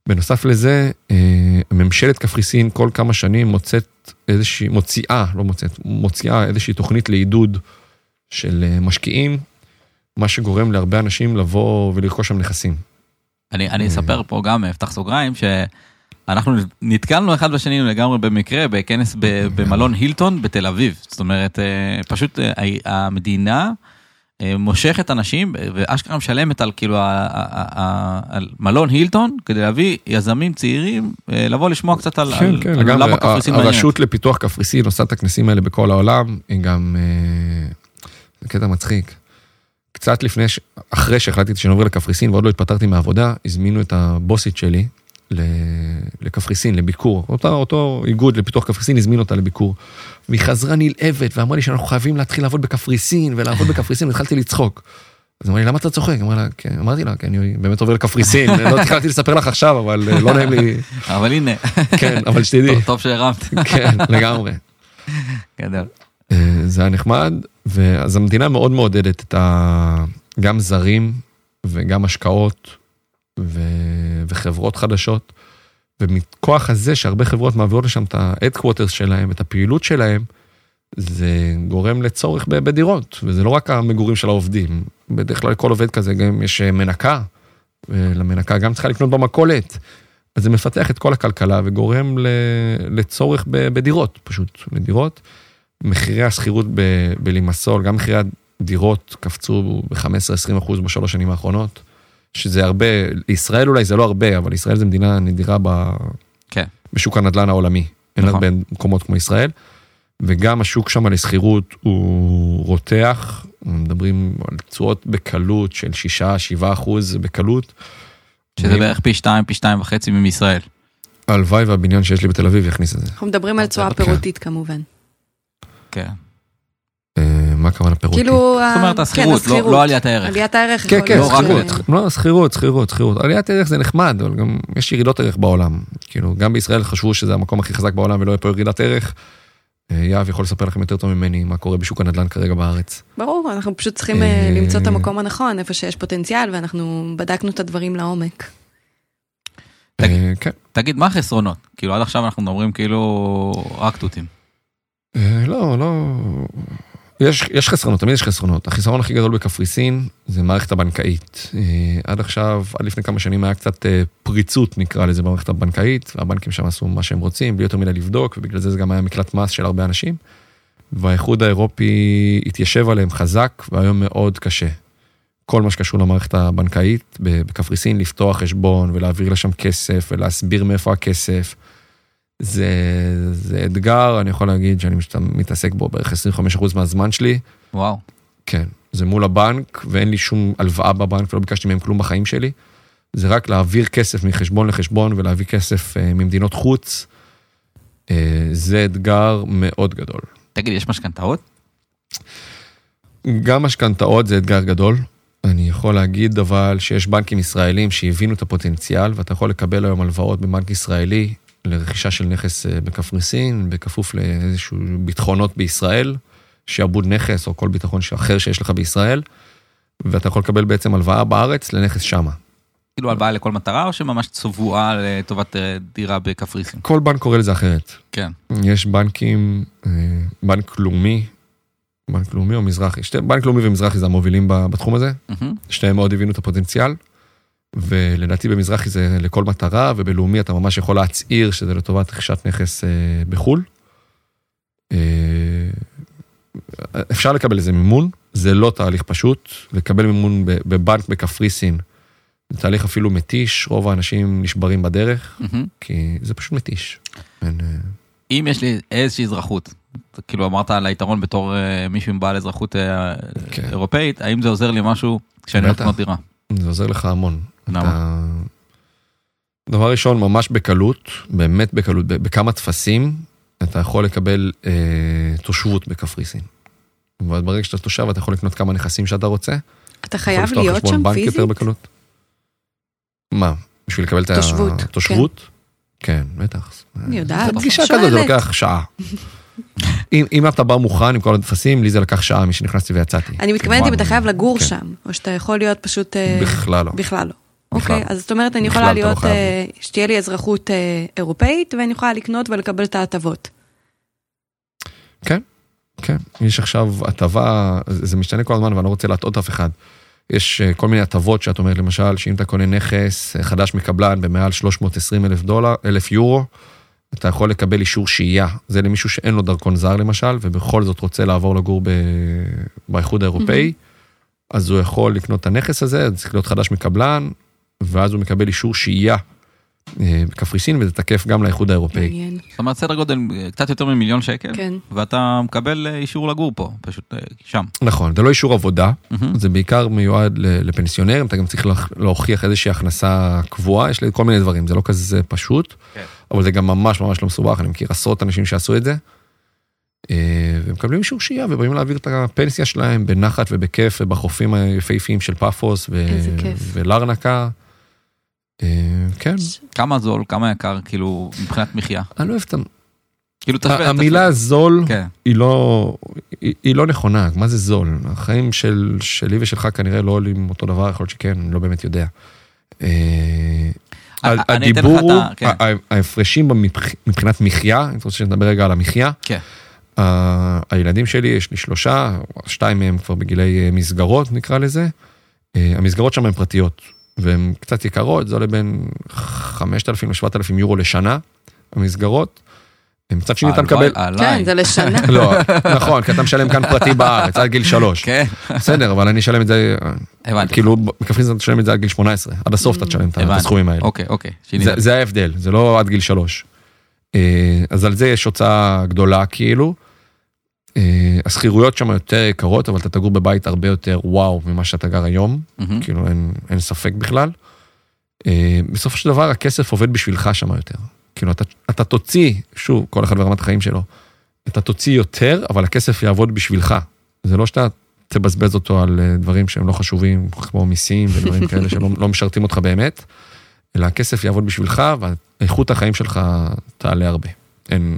בנוסף לזה, אה, ממשלת קפריסין כל כמה שנים מוצאת איזושהי, מוציאה, לא מוצאת, מוציאה איזושהי תוכנית לעידוד של אה, משקיעים, מה שגורם להרבה אנשים לבוא ולרכוש שם נכסים. אני, אני אספר פה גם, אפתח סוגריים, שאנחנו נתקלנו אחד בשני לגמרי במקרה בכנס במלון הילטון בתל אביב. זאת אומרת, אה, פשוט אה, המדינה אה, מושכת אנשים ואשכרה משלמת על כאילו, על מלון הילטון כדי להביא יזמים צעירים אה, לבוא לשמוע קצת על, על, כן, על לגמרי. למה קפריסין מעניינת. הרשות לפיתוח קפריסין עושה את הכנסים האלה בכל העולם, היא גם, אה, זה קטע מצחיק. קצת לפני, ש- אחרי שהחלטתי שאני עובר לקפריסין ועוד לא התפטרתי מהעבודה, הזמינו את הבוסית שלי לקפריסין, לביקור. אותו, אותו איגוד לפיתוח קפריסין הזמין אותה לביקור. והיא חזרה נלהבת ואמרה לי שאנחנו חייבים להתחיל לעבוד בקפריסין ולעבוד בקפריסין, והתחלתי לצחוק. אז אמרה לי, למה אתה צוחק? אמרה לה, כן, אמרתי לה, כן, אני באמת עובר לקפריסין, לא התחלתי לספר לך עכשיו, אבל אה, לא נעים לי, אבל הנה, כן, אבל שתדעי, טוב, טוב שהרמת. כן, לגמרי. גדול. אה, זה היה נחמד, ואז המדינה מאוד מעודדת את ה... גם זרים וגם השקעות ו... וחברות חדשות. ומכוח הזה שהרבה חברות מעבירות לשם את ה-headquarters שלהם, את הפעילות שלהם, זה גורם לצורך בדירות, וזה לא רק המגורים של העובדים. בדרך כלל לכל עובד כזה גם יש אה, מנקה, ולמנקה גם צריכה לקנות במכולת. אז זה מפתח את כל הכלכלה וגורם לצורך בדירות, פשוט, לדירות. מחירי השכירות בלימסול, גם מחירי הדירות קפצו ב-15-20 אחוז בשלוש שנים האחרונות, שזה הרבה, לישראל אולי זה לא הרבה, אבל ישראל זה מדינה נדירה ב... כן. בשוק הנדל"ן העולמי. אין נכון. הרבה מקומות כמו ישראל. וגם השוק שם לשכירות הוא רותח, מדברים על תשואות בקלות של 6-7 אחוז בקלות. שזה ואם- בערך פי שתיים, פי שתיים וחצי מישראל. הלוואי והבניין שיש לי בתל אביב יכניס את זה. אנחנו מדברים על תשואה כן. פירותית כמובן. כן. אה, מה הכוונה פירוטי? כאילו, זאת אומרת, ה- השכירות, כן, לא- לא עליית הערך. עליית הערך. כן, כן, לא שכירות, לא, שכירות, שכירות, שכירות. עליית ערך זה נחמד, אבל גם יש ירידות ערך בעולם. כאילו, גם בישראל חשבו שזה המקום הכי חזק בעולם ולא יהיה פה ירידת ערך. אה, יהב יכול לספר לכם יותר טוב ממני מה קורה בשוק הנדל"ן כרגע בארץ. ברור, אנחנו פשוט צריכים אה, למצוא את המקום הנכון, איפה שיש פוטנציאל, ואנחנו בדקנו את הדברים לעומק. תגיד. כן. תגיד, מה החסרונות? כאילו, עד עכשיו אנחנו מדברים כאילו רק תותים. לא, לא... יש, יש חסרונות, תמיד יש חסרונות. החיסרון הכי גדול בקפריסין זה מערכת הבנקאית. אה, עד עכשיו, עד לפני כמה שנים היה קצת אה, פריצות נקרא לזה במערכת הבנקאית, והבנקים שם עשו מה שהם רוצים, בלי יותר מדי לבדוק, ובגלל זה זה גם היה מקלט מס של הרבה אנשים. והאיחוד האירופי התיישב עליהם חזק, והיום מאוד קשה. כל מה שקשור למערכת הבנקאית בקפריסין, לפתוח חשבון ולהעביר לשם כסף ולהסביר מאיפה הכסף. זה, זה אתגר, אני יכול להגיד שאני מתעסק בו בערך 25% מהזמן שלי. וואו. כן, זה מול הבנק, ואין לי שום הלוואה בבנק ולא ביקשתי מהם כלום בחיים שלי. זה רק להעביר כסף מחשבון לחשבון ולהביא כסף אה, ממדינות חוץ. אה, זה אתגר מאוד גדול. תגיד, יש משכנתאות? גם משכנתאות זה אתגר גדול. אני יכול להגיד אבל שיש בנקים ישראלים שהבינו את הפוטנציאל, ואתה יכול לקבל היום הלוואות בבנק ישראלי לרכישה של נכס אה, בקפריסין, בכפוף לאיזשהו ביטחונות בישראל, שעבוד נכס או כל ביטחון אחר שיש לך בישראל, ואתה יכול לקבל בעצם הלוואה בארץ לנכס שמה. כאילו הלוואה לכל מטרה, או שממש צבועה לטובת אה, דירה בקפריסין? כל בנק קורא לזה אחרת. כן. יש בנקים, אה, בנק לאומי, בנק לאומי או מזרחי, שתי, בנק לאומי ומזרחי זה המובילים בתחום הזה. מהמם. שניהם מאוד הבינו את הפוטנציאל, ולדעתי במזרחי זה לכל מטרה, ובלאומי אתה ממש יכול להצהיר שזה לטובת רכישת נכס אה, בחו"ל. אה, אפשר לקבל איזה מימון, זה לא תהליך פשוט, לקבל מימון בבנק בקפריסין, זה תהליך אפילו מתיש, רוב האנשים נשברים בדרך, מהמם. כי זה פשוט מתיש. אין, אה, אם יש לי איזושהי אזרחות, כאילו אמרת על היתרון בתור אה, מישהו עם בעל אזרחות אה, כן. אירופאית, האם זה עוזר לי משהו כשאני הולך. לקנות דירה? זה עוזר לך המון. למה? אתה... דבר ראשון, ממש בקלות, באמת בקלות, בכמה טפסים, אתה יכול לקבל אה, תושבות בקפריסין. וברגע שאתה תושב, אתה יכול לקנות כמה נכסים שאתה רוצה. אתה יכול חייב לפתוח להיות חשבון שם בנק פיזית? יותר בקלות. מה? בשביל לקבל את תושבות, התושבות? כן, בטח. אני יודעת, פגישה שואלת. כזאת זה לוקח שעה. אם, אם אתה בא מוכן עם כל הטפסים, לי זה לקח שעה משנכנסתי ויצאתי. אני מתכוונת אם אתה חייב לגור כן. שם, או שאתה יכול להיות פשוט... אה, בכלל לא. בכלל לא. אוקיי, לא. אז זאת אומרת, אני יכולה לא להיות, חייב. אה, שתהיה לי אזרחות אה, אירופאית, ואני יכולה לקנות ולקבל את ההטבות. כן, יש עכשיו הטבה, זה משתנה כל הזמן ואני לא רוצה להטעות אף אחד. יש כל מיני הטבות שאת אומרת, למשל, שאם אתה קונה נכס חדש מקבלן במעל 320 אלף דולר, אלף יורו, אתה יכול לקבל אישור שהייה. זה למישהו שאין לו דרכון זר למשל, ובכל זאת רוצה לעבור לגור ב... באיחוד האירופאי, אז הוא יכול לקנות את הנכס הזה, זה צריך להיות חדש מקבלן, ואז הוא מקבל אישור שהייה בקפריסין, וזה תקף גם לאיחוד האירופאי. מעניין. זאת אומרת, סדר גודל אה, קצת יותר ממיליון שקל, כן. ואתה מקבל אה, אישור לגור פה, פשוט אה, שם. נכון, זה לא אישור עבודה, מהמם. זה בעיקר מיועד לפנסיונרים, אתה גם צריך להוכ- להוכיח איזושהי הכנסה קבועה, יש לי כל מיני דברים, זה לא כזה פשוט, כן. אבל זה גם ממש ממש לא מסובך, אני מכיר עשרות אנשים שעשו את זה. אה, ומקבלים אישור שהייה ובאים להעביר את הפנסיה שלהם בנחת ובכיף ובחופים היפהפיים של פאפוס ו- איזה כיף. ולרנקה. אה, כן, כמה זול, כמה יקר, כאילו, מבחינת מחיה. אני לא אוהב את ה- כאילו, תשווה- המילה זול כן. היא לא, היא, לא נכונה, מה זה זול? החיים של, שלי ושלך כנראה לא עולים אותו דבר, יכול להיות שכן, אני לא באמת יודע. אה, הדיבור הוא, כן. ה- ההפרשים מבחינת מחיה, אם אתה רוצה שנדבר רגע על המחיה, כן. הילדים שלי, יש לי שלושה, שתיים מהם כבר בגילי אה, מסגרות נקרא לזה. המסגרות שם הן פרטיות, והן קצת יקרות, זה עולה בין 5,000 ל-7,000 יורו לשנה, המסגרות. מצד שני אתה מקבל. כן, זה לשנה. <laughs> לא, נכון, כי אתה משלם כאן פרטי בארץ עד גיל שלוש. כן, בסדר, אבל אני אשלם את זה, הבנתי. כאילו, בקפריסין אתה תשלם את זה עד גיל 18, עד הסוף אתה תשלם את. הסכומים האלה. אוקיי, אוקיי. זה ההבדל, זה לא עד גיל שלוש. אה, אז על זה יש הוצאה גדולה כאילו. אה, השכירויות שם יותר יקרות, אבל אתה תגור בבית הרבה יותר וואו ממה שאתה גר היום, מהמם. כאילו אין, אין ספק בכלל. אה, בסופו של דבר הכסף עובד בשבילך שם יותר. כאילו אתה, אתה תוציא, שוב, כל אחד ברמת החיים שלו, אתה תוציא יותר, אבל הכסף יעבוד בשבילך. זה לא שאתה תבזבז אותו על אה, דברים שהם לא חשובים, כמו מיסים ודברים <laughs> כאלה שלא לא משרתים אותך באמת, אלא הכסף יעבוד בשבילך, ואיכות החיים שלך תעלה הרבה. אין,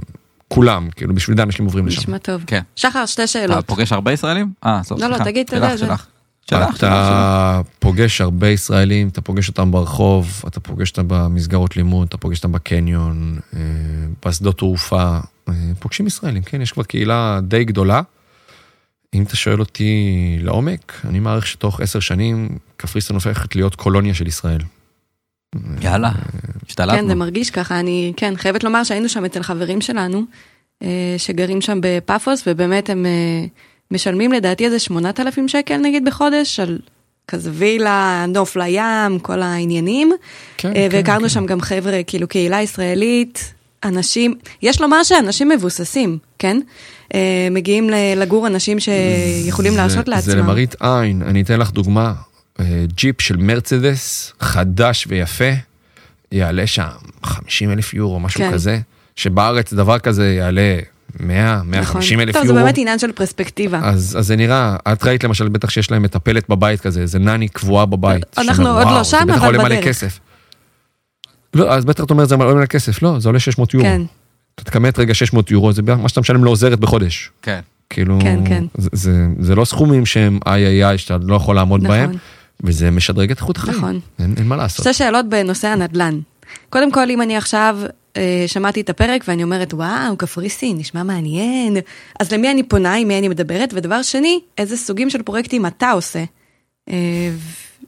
כולם, כאילו בשביל זה אנשים עוברים לשם. נשמע טוב. כן. שחר, שתי אתה שאלות. פוגש הרבה ישראלים? אה, סוף, לא, לא, סליחה. תגיד, אתה יודע, זה- שלך. שלך. אתה פוגש הרבה ישראלים, אתה פוגש אותם ברחוב, אתה פוגש אותם במסגרות לימוד, אתה פוגש אותם בקניון, אה, בשדות תעופה, אה, פוגשים ישראלים, כן, יש כבר קהילה די גדולה. אם אתה שואל אותי לעומק, אני מעריך שתוך עשר שנים קפריסין הופכת להיות קולוניה של ישראל. יאללה, כן, זה השתלטנו. מרגיש ככה. אני, כן, חייבת לומר שהיינו שם אצל חברים שלנו, אה, שגרים שם בפאפוס, ובאמת הם אה, משלמים לדעתי איזה 8,000 שקל נגיד בחודש, על כזה וילה, נוף לים, כל העניינים. כן, אה, כן, והכרנו כן. שם גם חבר'ה, כאילו קהילה ישראלית, אנשים, יש לומר שאנשים מבוססים, כן? אה, מגיעים לגור אנשים שיכולים זה- להרשות זה לעצמם. למראית עין, אני אתן לך דוגמה, אה, ג'יפ של מרצדס, חדש ויפה, יעלה שם 50 אלף יורו, משהו כן. כזה, שבארץ דבר כזה יעלה 100, 150 אלף נכון. טוב, יורו. זה באמת עניין של פרספקטיבה. אז, אז זה נראה, את ראית למשל בטח שיש להם מטפלת בבית כזה, זה נני קבועה בבית. אנחנו שאומר, עוד לא "וואו, שם, זה בטח אבל עולה מלא בדרך." כסף. לא, אז בטח את אומרת זה עולה מלא כסף, לא, זה עולה 600 יורו. כן, אתה תכמת רגע 600 יורו, זה מה שאתה משלם לעוזרת בחודש. כן. כאילו, כן, כן. זה, זה, זה לא סכומים שהם איי איי איי שאתה לא יכול לעמוד בהם, נכון, וזה משדרג את איכות החיים. נכון. אין, אין מה לעשות. שתי שאלות בנושא הנדל"ן. קודם כל, אם אני עכשיו אה, שמעתי את הפרק ואני אומרת, וואו, קפריסין, נשמע מעניין, אז למי אני פונה, עם מי אני מדברת? ודבר שני, איזה סוגים של פרויקטים אתה עושה? אה,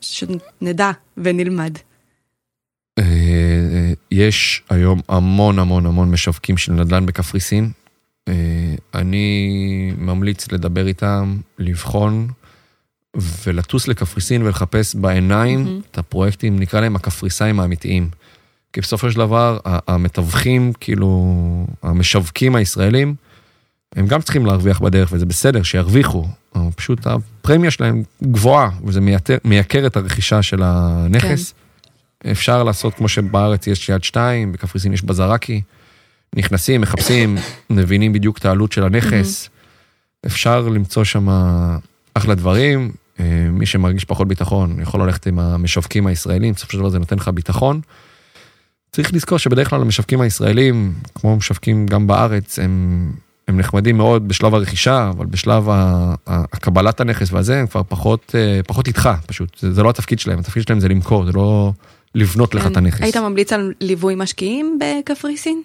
שנדע ונלמד. אה, יש היום המון המון המון משווקים של נדל"ן בקפריסין. אה, אני ממליץ לדבר איתם, לבחון ולטוס לקפריסין ולחפש בעיניים מהמם. את הפרויקטים, נקרא להם הקפריסאים האמיתיים. כי בסופו של דבר, המתווכים, כאילו, המשווקים הישראלים, הם גם צריכים להרוויח בדרך, וזה בסדר, שירוויחו. פשוט הפרמיה שלהם גבוהה, וזה מייתר, מייקר את הרכישה של הנכס. אפשר לעשות כמו שבארץ יש יד שתיים, בקפריסין יש בזרקי. נכנסים, מחפשים, <coughs> מבינים בדיוק את העלות של הנכס. אפשר למצוא שם אחלה דברים. אה, מי שמרגיש פחות ביטחון יכול ללכת עם המשווקים הישראלים, בסופו של דבר זה נותן לך ביטחון. צריך לזכור שבדרך כלל המשווקים הישראלים, כמו משווקים גם בארץ, הם, הם נחמדים מאוד בשלב הרכישה, אבל בשלב ה- ה- הקבלת הנכס והזה, הם כבר פחות, אה, פחות איתך, פשוט. זה, זה לא התפקיד שלהם, התפקיד שלהם זה למכור, זה לא לבנות לך את הנכס. כן. היית ממליץ על ליווי משקיעים בקפריסין?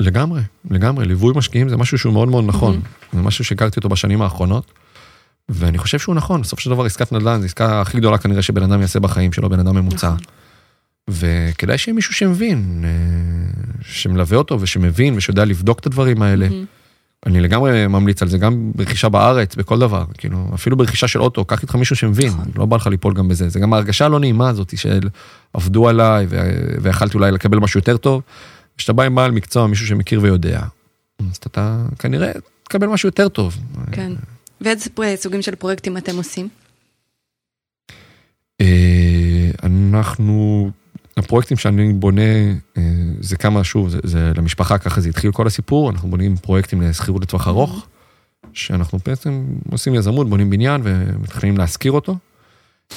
לגמרי, לגמרי, ליווי משקיעים זה משהו שהוא מאוד מאוד נכון, זה משהו שהכרתי אותו בשנים האחרונות, ואני חושב שהוא נכון, בסופו של דבר עסקת נדל"ן זו עסקה הכי גדולה כנראה שבן אדם יעשה בחיים שלו, בן אדם ממוצע. נכון. וכדאי שיהיה מישהו שמבין, אה, שמלווה אותו ושמבין ושיודע לבדוק את הדברים האלה. אני לגמרי ממליץ על זה, גם ברכישה בארץ, בכל דבר, כאילו, אפילו ברכישה של אוטו, קח איתך מישהו שמבין, נכון. לא בא לך ליפול גם בזה, זה גם ההרגשה הלא נעימה הזאת של עבדו עליי ויכלתי אולי לקבל משהו יותר טוב, כשאתה בא עם בעל מקצוע, מישהו שמכיר ויודע, אז אתה כנראה תקבל משהו יותר טוב. כן. ואיזה סוגים של פרויקטים אתם עושים? אה, אנחנו, הפרויקטים שאני בונה, אה, זה כמה, שוב, זה, זה למשפחה, ככה זה התחיל כל הסיפור, אנחנו בונים פרויקטים לשכירות לטווח ארוך, שאנחנו בעצם עושים יזמות, בונים בניין ומתכננים להשכיר אותו.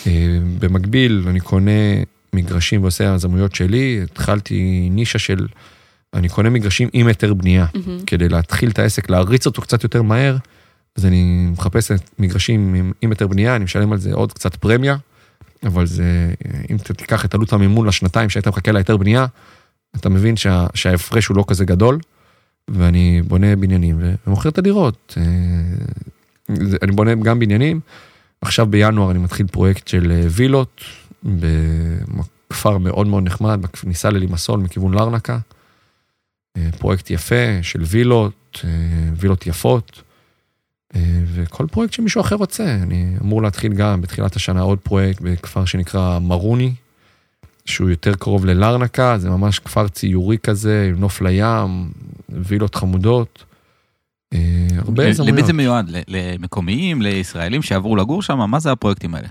אה, במקביל, אני קונה מגרשים ועושה יזמויות שלי, התחלתי נישה של, אני קונה מגרשים עם היתר בנייה, מהמם. כדי להתחיל את העסק, להריץ אותו קצת יותר מהר, אז אני מחפש את מגרשים עם, עם היתר בנייה, אני משלם על זה עוד קצת פרמיה, אבל זה, אם אתה תיקח את עלות המימון לשנתיים שהיית מחכה להיתר בנייה, אתה מבין שה, שההפרש הוא לא כזה גדול, ואני בונה בניינים ומוכר את הדירות. אה, אני בונה גם בניינים, עכשיו בינואר אני מתחיל פרויקט של אה, וילות בכפר מאוד מאוד נחמד, בכניסה ללימסול מכיוון לרנקה. אה, פרויקט יפה של וילות, וילות יפות. וכל פרויקט שמישהו אחר רוצה, אני אמור להתחיל גם בתחילת השנה עוד פרויקט בכפר שנקרא מרוני, שהוא יותר קרוב ללרנקה, זה ממש כפר ציורי כזה, עם נוף לים, וילות חמודות. אה, הרבה הזדמנויות. למי זה מיועד? למקומיים, לישראלים שיעברו לגור שם? מה זה הפרויקטים האלה?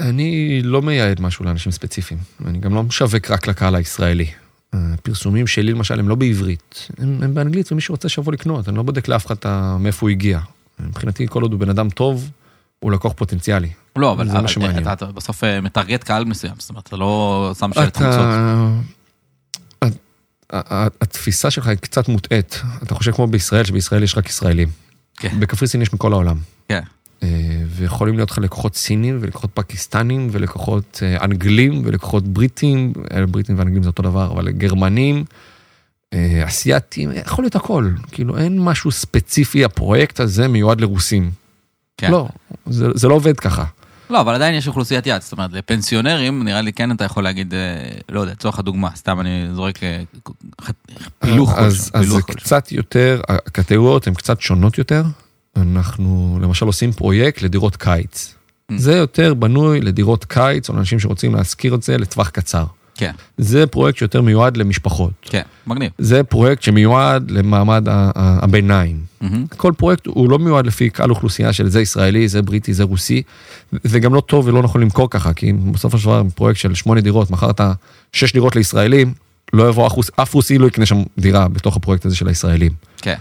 אני לא מייעד משהו לאנשים ספציפיים, אני גם לא משווק רק לקהל הישראלי. הפרסומים שלי למשל הם לא בעברית, הם, הם באנגלית ומי שרוצה שיבוא לקנות, אני לא בודק לאף אחד מאיפה הוא הגיע. מבחינתי כל עוד הוא בן אדם טוב, הוא לקוח פוטנציאלי. לא, אבל זה מה שמעניין. אתה, אתה בסוף אה, מטרגט קהל מסוים, זאת אומרת, אתה לא שם שלט חוצות. התפיסה שלך היא קצת מוטעית. אתה חושב כמו בישראל, שבישראל יש רק ישראלים. כן. בקפריסין יש מכל העולם. כן. אה, ויכולים להיות לך לקוחות סינים ולקוחות פקיסטנים ולקוחות אה, אנגלים ולקוחות בריטים, בריטים ואנגלים זה אותו דבר, אבל גרמנים, אסייתים, יכול להיות הכל. כאילו אין משהו ספציפי, הפרויקט הזה מיועד לרוסים. כן. לא, זה, זה לא עובד ככה. לא, אבל עדיין יש אוכלוסיית יעד, זאת אומרת, לפנסיונרים, נראה לי כן אתה יכול להגיד, אה, לא יודע, לצורך הדוגמה, סתם אני זורק אה, פילוח אז, אז זה קצת יותר, הקטגוריות הן קצת שונות יותר. אנחנו למשל עושים פרויקט לדירות קיץ. Mm. זה יותר בנוי לדירות קיץ, או לאנשים שרוצים להשכיר את זה לטווח קצר. כן. זה פרויקט שיותר מיועד למשפחות. כן, מגניב. זה פרויקט שמיועד למעמד הביניים. Mm-hmm. כל פרויקט הוא לא מיועד לפי קהל אוכלוסייה של זה ישראלי, זה בריטי, זה רוסי. זה גם לא טוב ולא נכון למכור ככה, כי בסופו של דבר פרויקט של שמונה דירות, מכרת שש דירות לישראלים, לא יבוא אף רוסי לא יקנה שם דירה בתוך הפרויקט הזה של הישראלים. כן.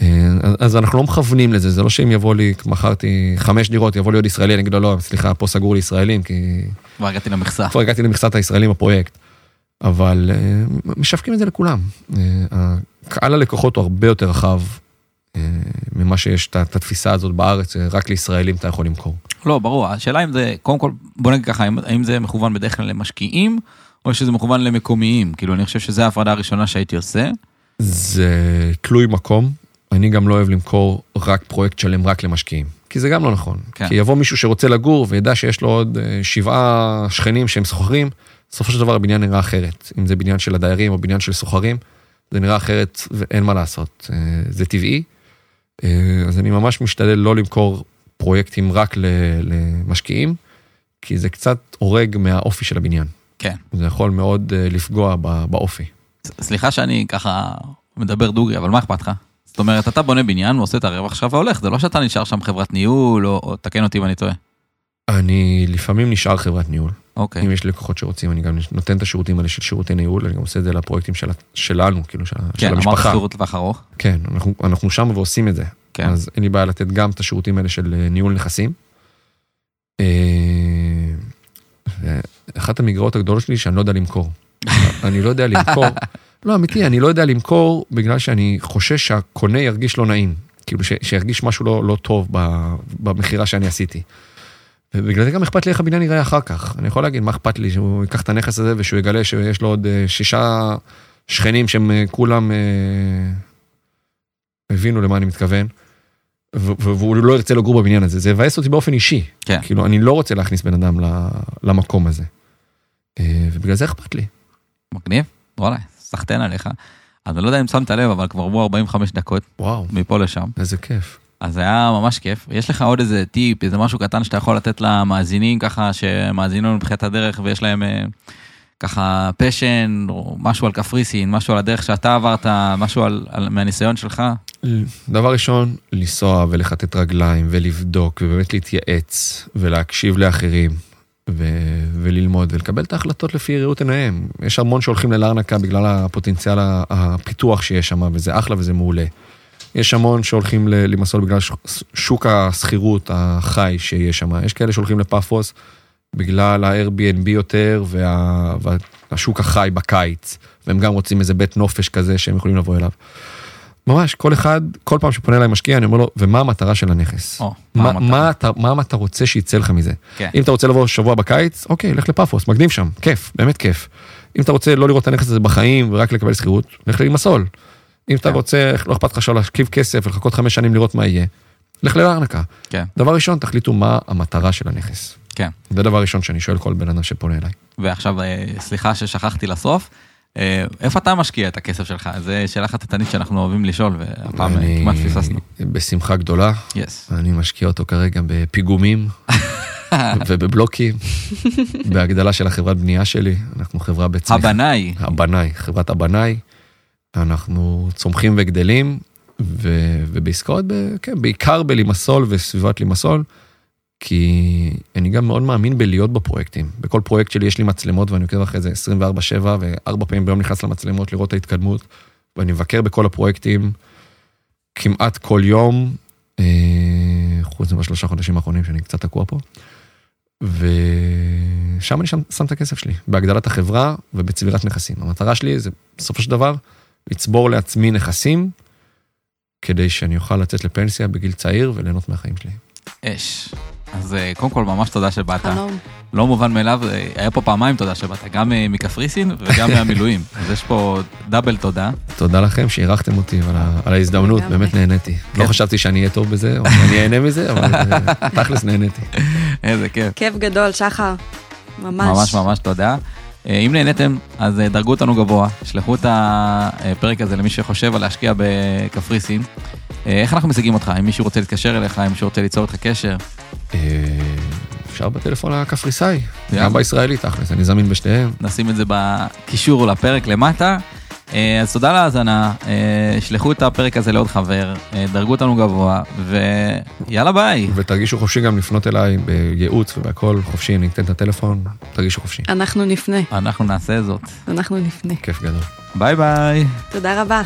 אה, אז אנחנו לא מכוונים לזה, זה לא שאם יבוא לי, מכרתי חמש דירות, יבוא לי עוד ישראלי, אני אגיד לו, לא, סליחה, פה סגור לישראלים, כי... כבר הגעתי למכסה. כבר הגעתי למכסת הישראלים בפרויקט. אבל אה, משווקים את זה לכולם. אה, קהל הלקוחות הוא הרבה יותר רחב ממה שיש את התפיסה הזאת בארץ, רק לישראלים אתה יכול למכור. לא, ברור, השאלה אם זה, קודם כל, בוא נגיד ככה, האם זה מכוון בדרך כלל למשקיעים, או שזה מכוון למקומיים? כאילו, אני חושב שזו ההפרדה הראשונה שהייתי עושה. זה תלוי מקום. אני גם לא אוהב למכור רק פרויקט שלם רק למשקיעים, כי זה גם לא נכון. כן. כי יבוא מישהו שרוצה לגור וידע שיש לו עוד אה, שבעה שכנים שהם סוחרים, בסופו של דבר הבניין נראה אחרת. אם זה בניין של הדיירים או בניין של סוחרים, זה נראה אחרת ואין מה לעשות. אה, זה טבעי. אה, אז אני ממש משתדל לא למכור פרויקטים רק למשקיעים, כי זה קצת הורג מהאופי של הבניין. כן. זה יכול מאוד לפגוע באופי. סליחה שאני ככה מדבר דוגרי, אבל מה אכפת לך? זאת אומרת, אתה בונה בניין ועושה את הרווח עכשיו והולך, זה לא שאתה נשאר שם חברת ניהול, או, או תקן אותי אם אני טועה. אני לפעמים נשאר חברת ניהול. אוקיי. אם יש לקוחות שרוצים, אני גם נותן את השירותים האלה של שירותי ניהול, אני גם עושה את זה לפרויקטים של, שלנו, כאילו, של, כן, של המשפחה. כן, אמרת שירות לטווח ארוך. כן, אנחנו, אנחנו שם ועושים את זה. כן. אז אין לי בעיה לתת גם את השירותים האלה של אה, ניהול נכסים. אה, אחת המגרעות הגדולות שלי שאני לא יודע למכור. <laughs> אני לא יודע למכור. לא, אמיתי, אני לא יודע למכור בגלל שאני חושש שהקונה ירגיש לא נעים. כאילו, ש, שירגיש משהו לא, לא טוב במכירה שאני עשיתי. ובגלל זה גם אכפת לי איך הבניין יראה אחר כך. אני יכול להגיד, מה אכפת לי שהוא ייקח את הנכס הזה ושהוא יגלה שיש לו עוד אה, שישה שכנים שהם אה, כולם אה, הבינו למה אני מתכוון. והוא לא ירצה לגור בבניין הזה, זה יבאס אותי באופן אישי. כן. כאילו, אני לא רוצה להכניס בן אדם למקום הזה. ובגלל זה אכפת לי. מגניב, וואלה, סחטיין עליך. אז אני לא יודע אם שמת לב, אבל כבר עברו 45 דקות. וואו. מפה לשם. איזה כיף. אז היה ממש כיף. יש לך עוד איזה טיפ, איזה משהו קטן שאתה יכול לתת למאזינים ככה, שמאזינים לנו מבחינת הדרך ויש להם אה, ככה פשן, או משהו על קפריסין, משהו על הדרך שאתה עברת, משהו על, על, מהניסיון שלך? דבר ראשון, לנסוע ולכתת רגליים ולבדוק ובאמת להתייעץ ולהקשיב לאחרים. ו- וללמוד ולקבל את ההחלטות לפי ראות עיניהם. יש המון שהולכים ללרנקה בגלל הפוטנציאל הפיתוח שיש שם, וזה אחלה וזה מעולה. יש המון שהולכים למסול בגלל שוק השכירות החי שיש שם. יש כאלה שהולכים לפאפוס בגלל ה-Airbnb יותר וה, והשוק החי בקיץ, והם גם רוצים איזה בית נופש כזה שהם יכולים לבוא אליו. ממש, כל אחד, כל פעם שפונה אליי משקיע, אני אומר לו, ומה המטרה של הנכס? או, מה מה, המטרה? מה, אתה, מה אתה רוצה שיצא לך מזה? כן. אם אתה רוצה לבוא שבוע בקיץ, אוקיי, לך לפאפוס, מגניב שם, כיף, באמת כיף. אם אתה רוצה לא לראות את הנכס הזה בחיים ורק לקבל שכירות, לך לימסול. אם אתה כן. רוצה, לא אכפת לך להשכיב כסף ולחכות חמש שנים לראות מה יהיה, לך לארנקה. כן, דבר ראשון, תחליטו מה המטרה של הנכס. כן. זה דבר ראשון שאני שואל כל בן אדם שפונה אליי. ועכשיו, אה, סליחה ששכחתי לסוף, איפה אתה משקיע את הכסף שלך? זו שאלה חטטנית שאנחנו אוהבים לשאול, והפעם אה, אני- כמעט פספסנו. בשמחה גדולה, יס. אני משקיע אותו כרגע בפיגומים <laughs> ובבלוקים, בהגדלה של החברת בנייה שלי, אנחנו חברה בצמיחה. הבנאי. הבנאי, חברת הבנאי, אנחנו צומחים וגדלים, ו, ובעסקאות, ב, כן, בעיקר בלימסול וסביבת לימסול, כי אני גם מאוד מאמין בלהיות בפרויקטים. בכל פרויקט שלי יש לי מצלמות ואני עוקב אחרי זה 24/7 וארבע פעמים ביום נכנס למצלמות לראות את ההתקדמות, ואני מבקר בכל הפרויקטים כמעט כל יום, אה, חוץ מבשלושה חודשים האחרונים שאני קצת תקוע פה. ושם אני שם, שם את הכסף שלי, בהגדלת החברה ובצבירת נכסים. המטרה שלי זה בסופו של דבר לצבור לעצמי נכסים, כדי שאני אוכל לצאת לפנסיה בגיל צעיר וליהנות מהחיים שלי. אש. אז אה, קודם כל, ממש תודה שבאת. חלום. לא מובן מאליו, אה, היה פה פעמיים תודה שבאת, גם אה, מקפריסין וגם <laughs> מהמילואים. אז יש פה דאבל תודה. תודה לכם שאירחתם אותי ועל ה- על ההזדמנות. באמת נהניתי. לא חשבתי שאני אהיה טוב בזה, או שאני אהנה מזה, אבל <laughs> תכלס נהניתי. איזה כיף. כיף גדול, שחר. ממש. ממש ממש תודה. אה, אם נהניתם, אז אה, דרגו אותנו גבוה, שלחו את הפרק הזה למי שחושב על להשקיע בקפריסין. אה, איך אנחנו משיגים אותך? אם מישהו רוצה להתקשר אליך, אם מישהו רוצה ליצור איתך קשר. אפשר בטלפון הקפריסאי. גם בישראלי תכלס, אני זמין בשתיהם. נשים את זה בקישור לפרק למטה. אה, אז תודה על ההאזנה, אה, שלחו את הפרק הזה לעוד חבר, אה, דרגו אותנו גבוה, ויאללה ביי. ותרגישו חופשי גם לפנות אליי בייעוץ ובהכל חופשי, אני אתן את הטלפון, תרגישו חופשי. אנחנו נפנה, אנחנו נעשה זאת. אנחנו נפנה. כיף גדול. ביי ביי. תודה רבה.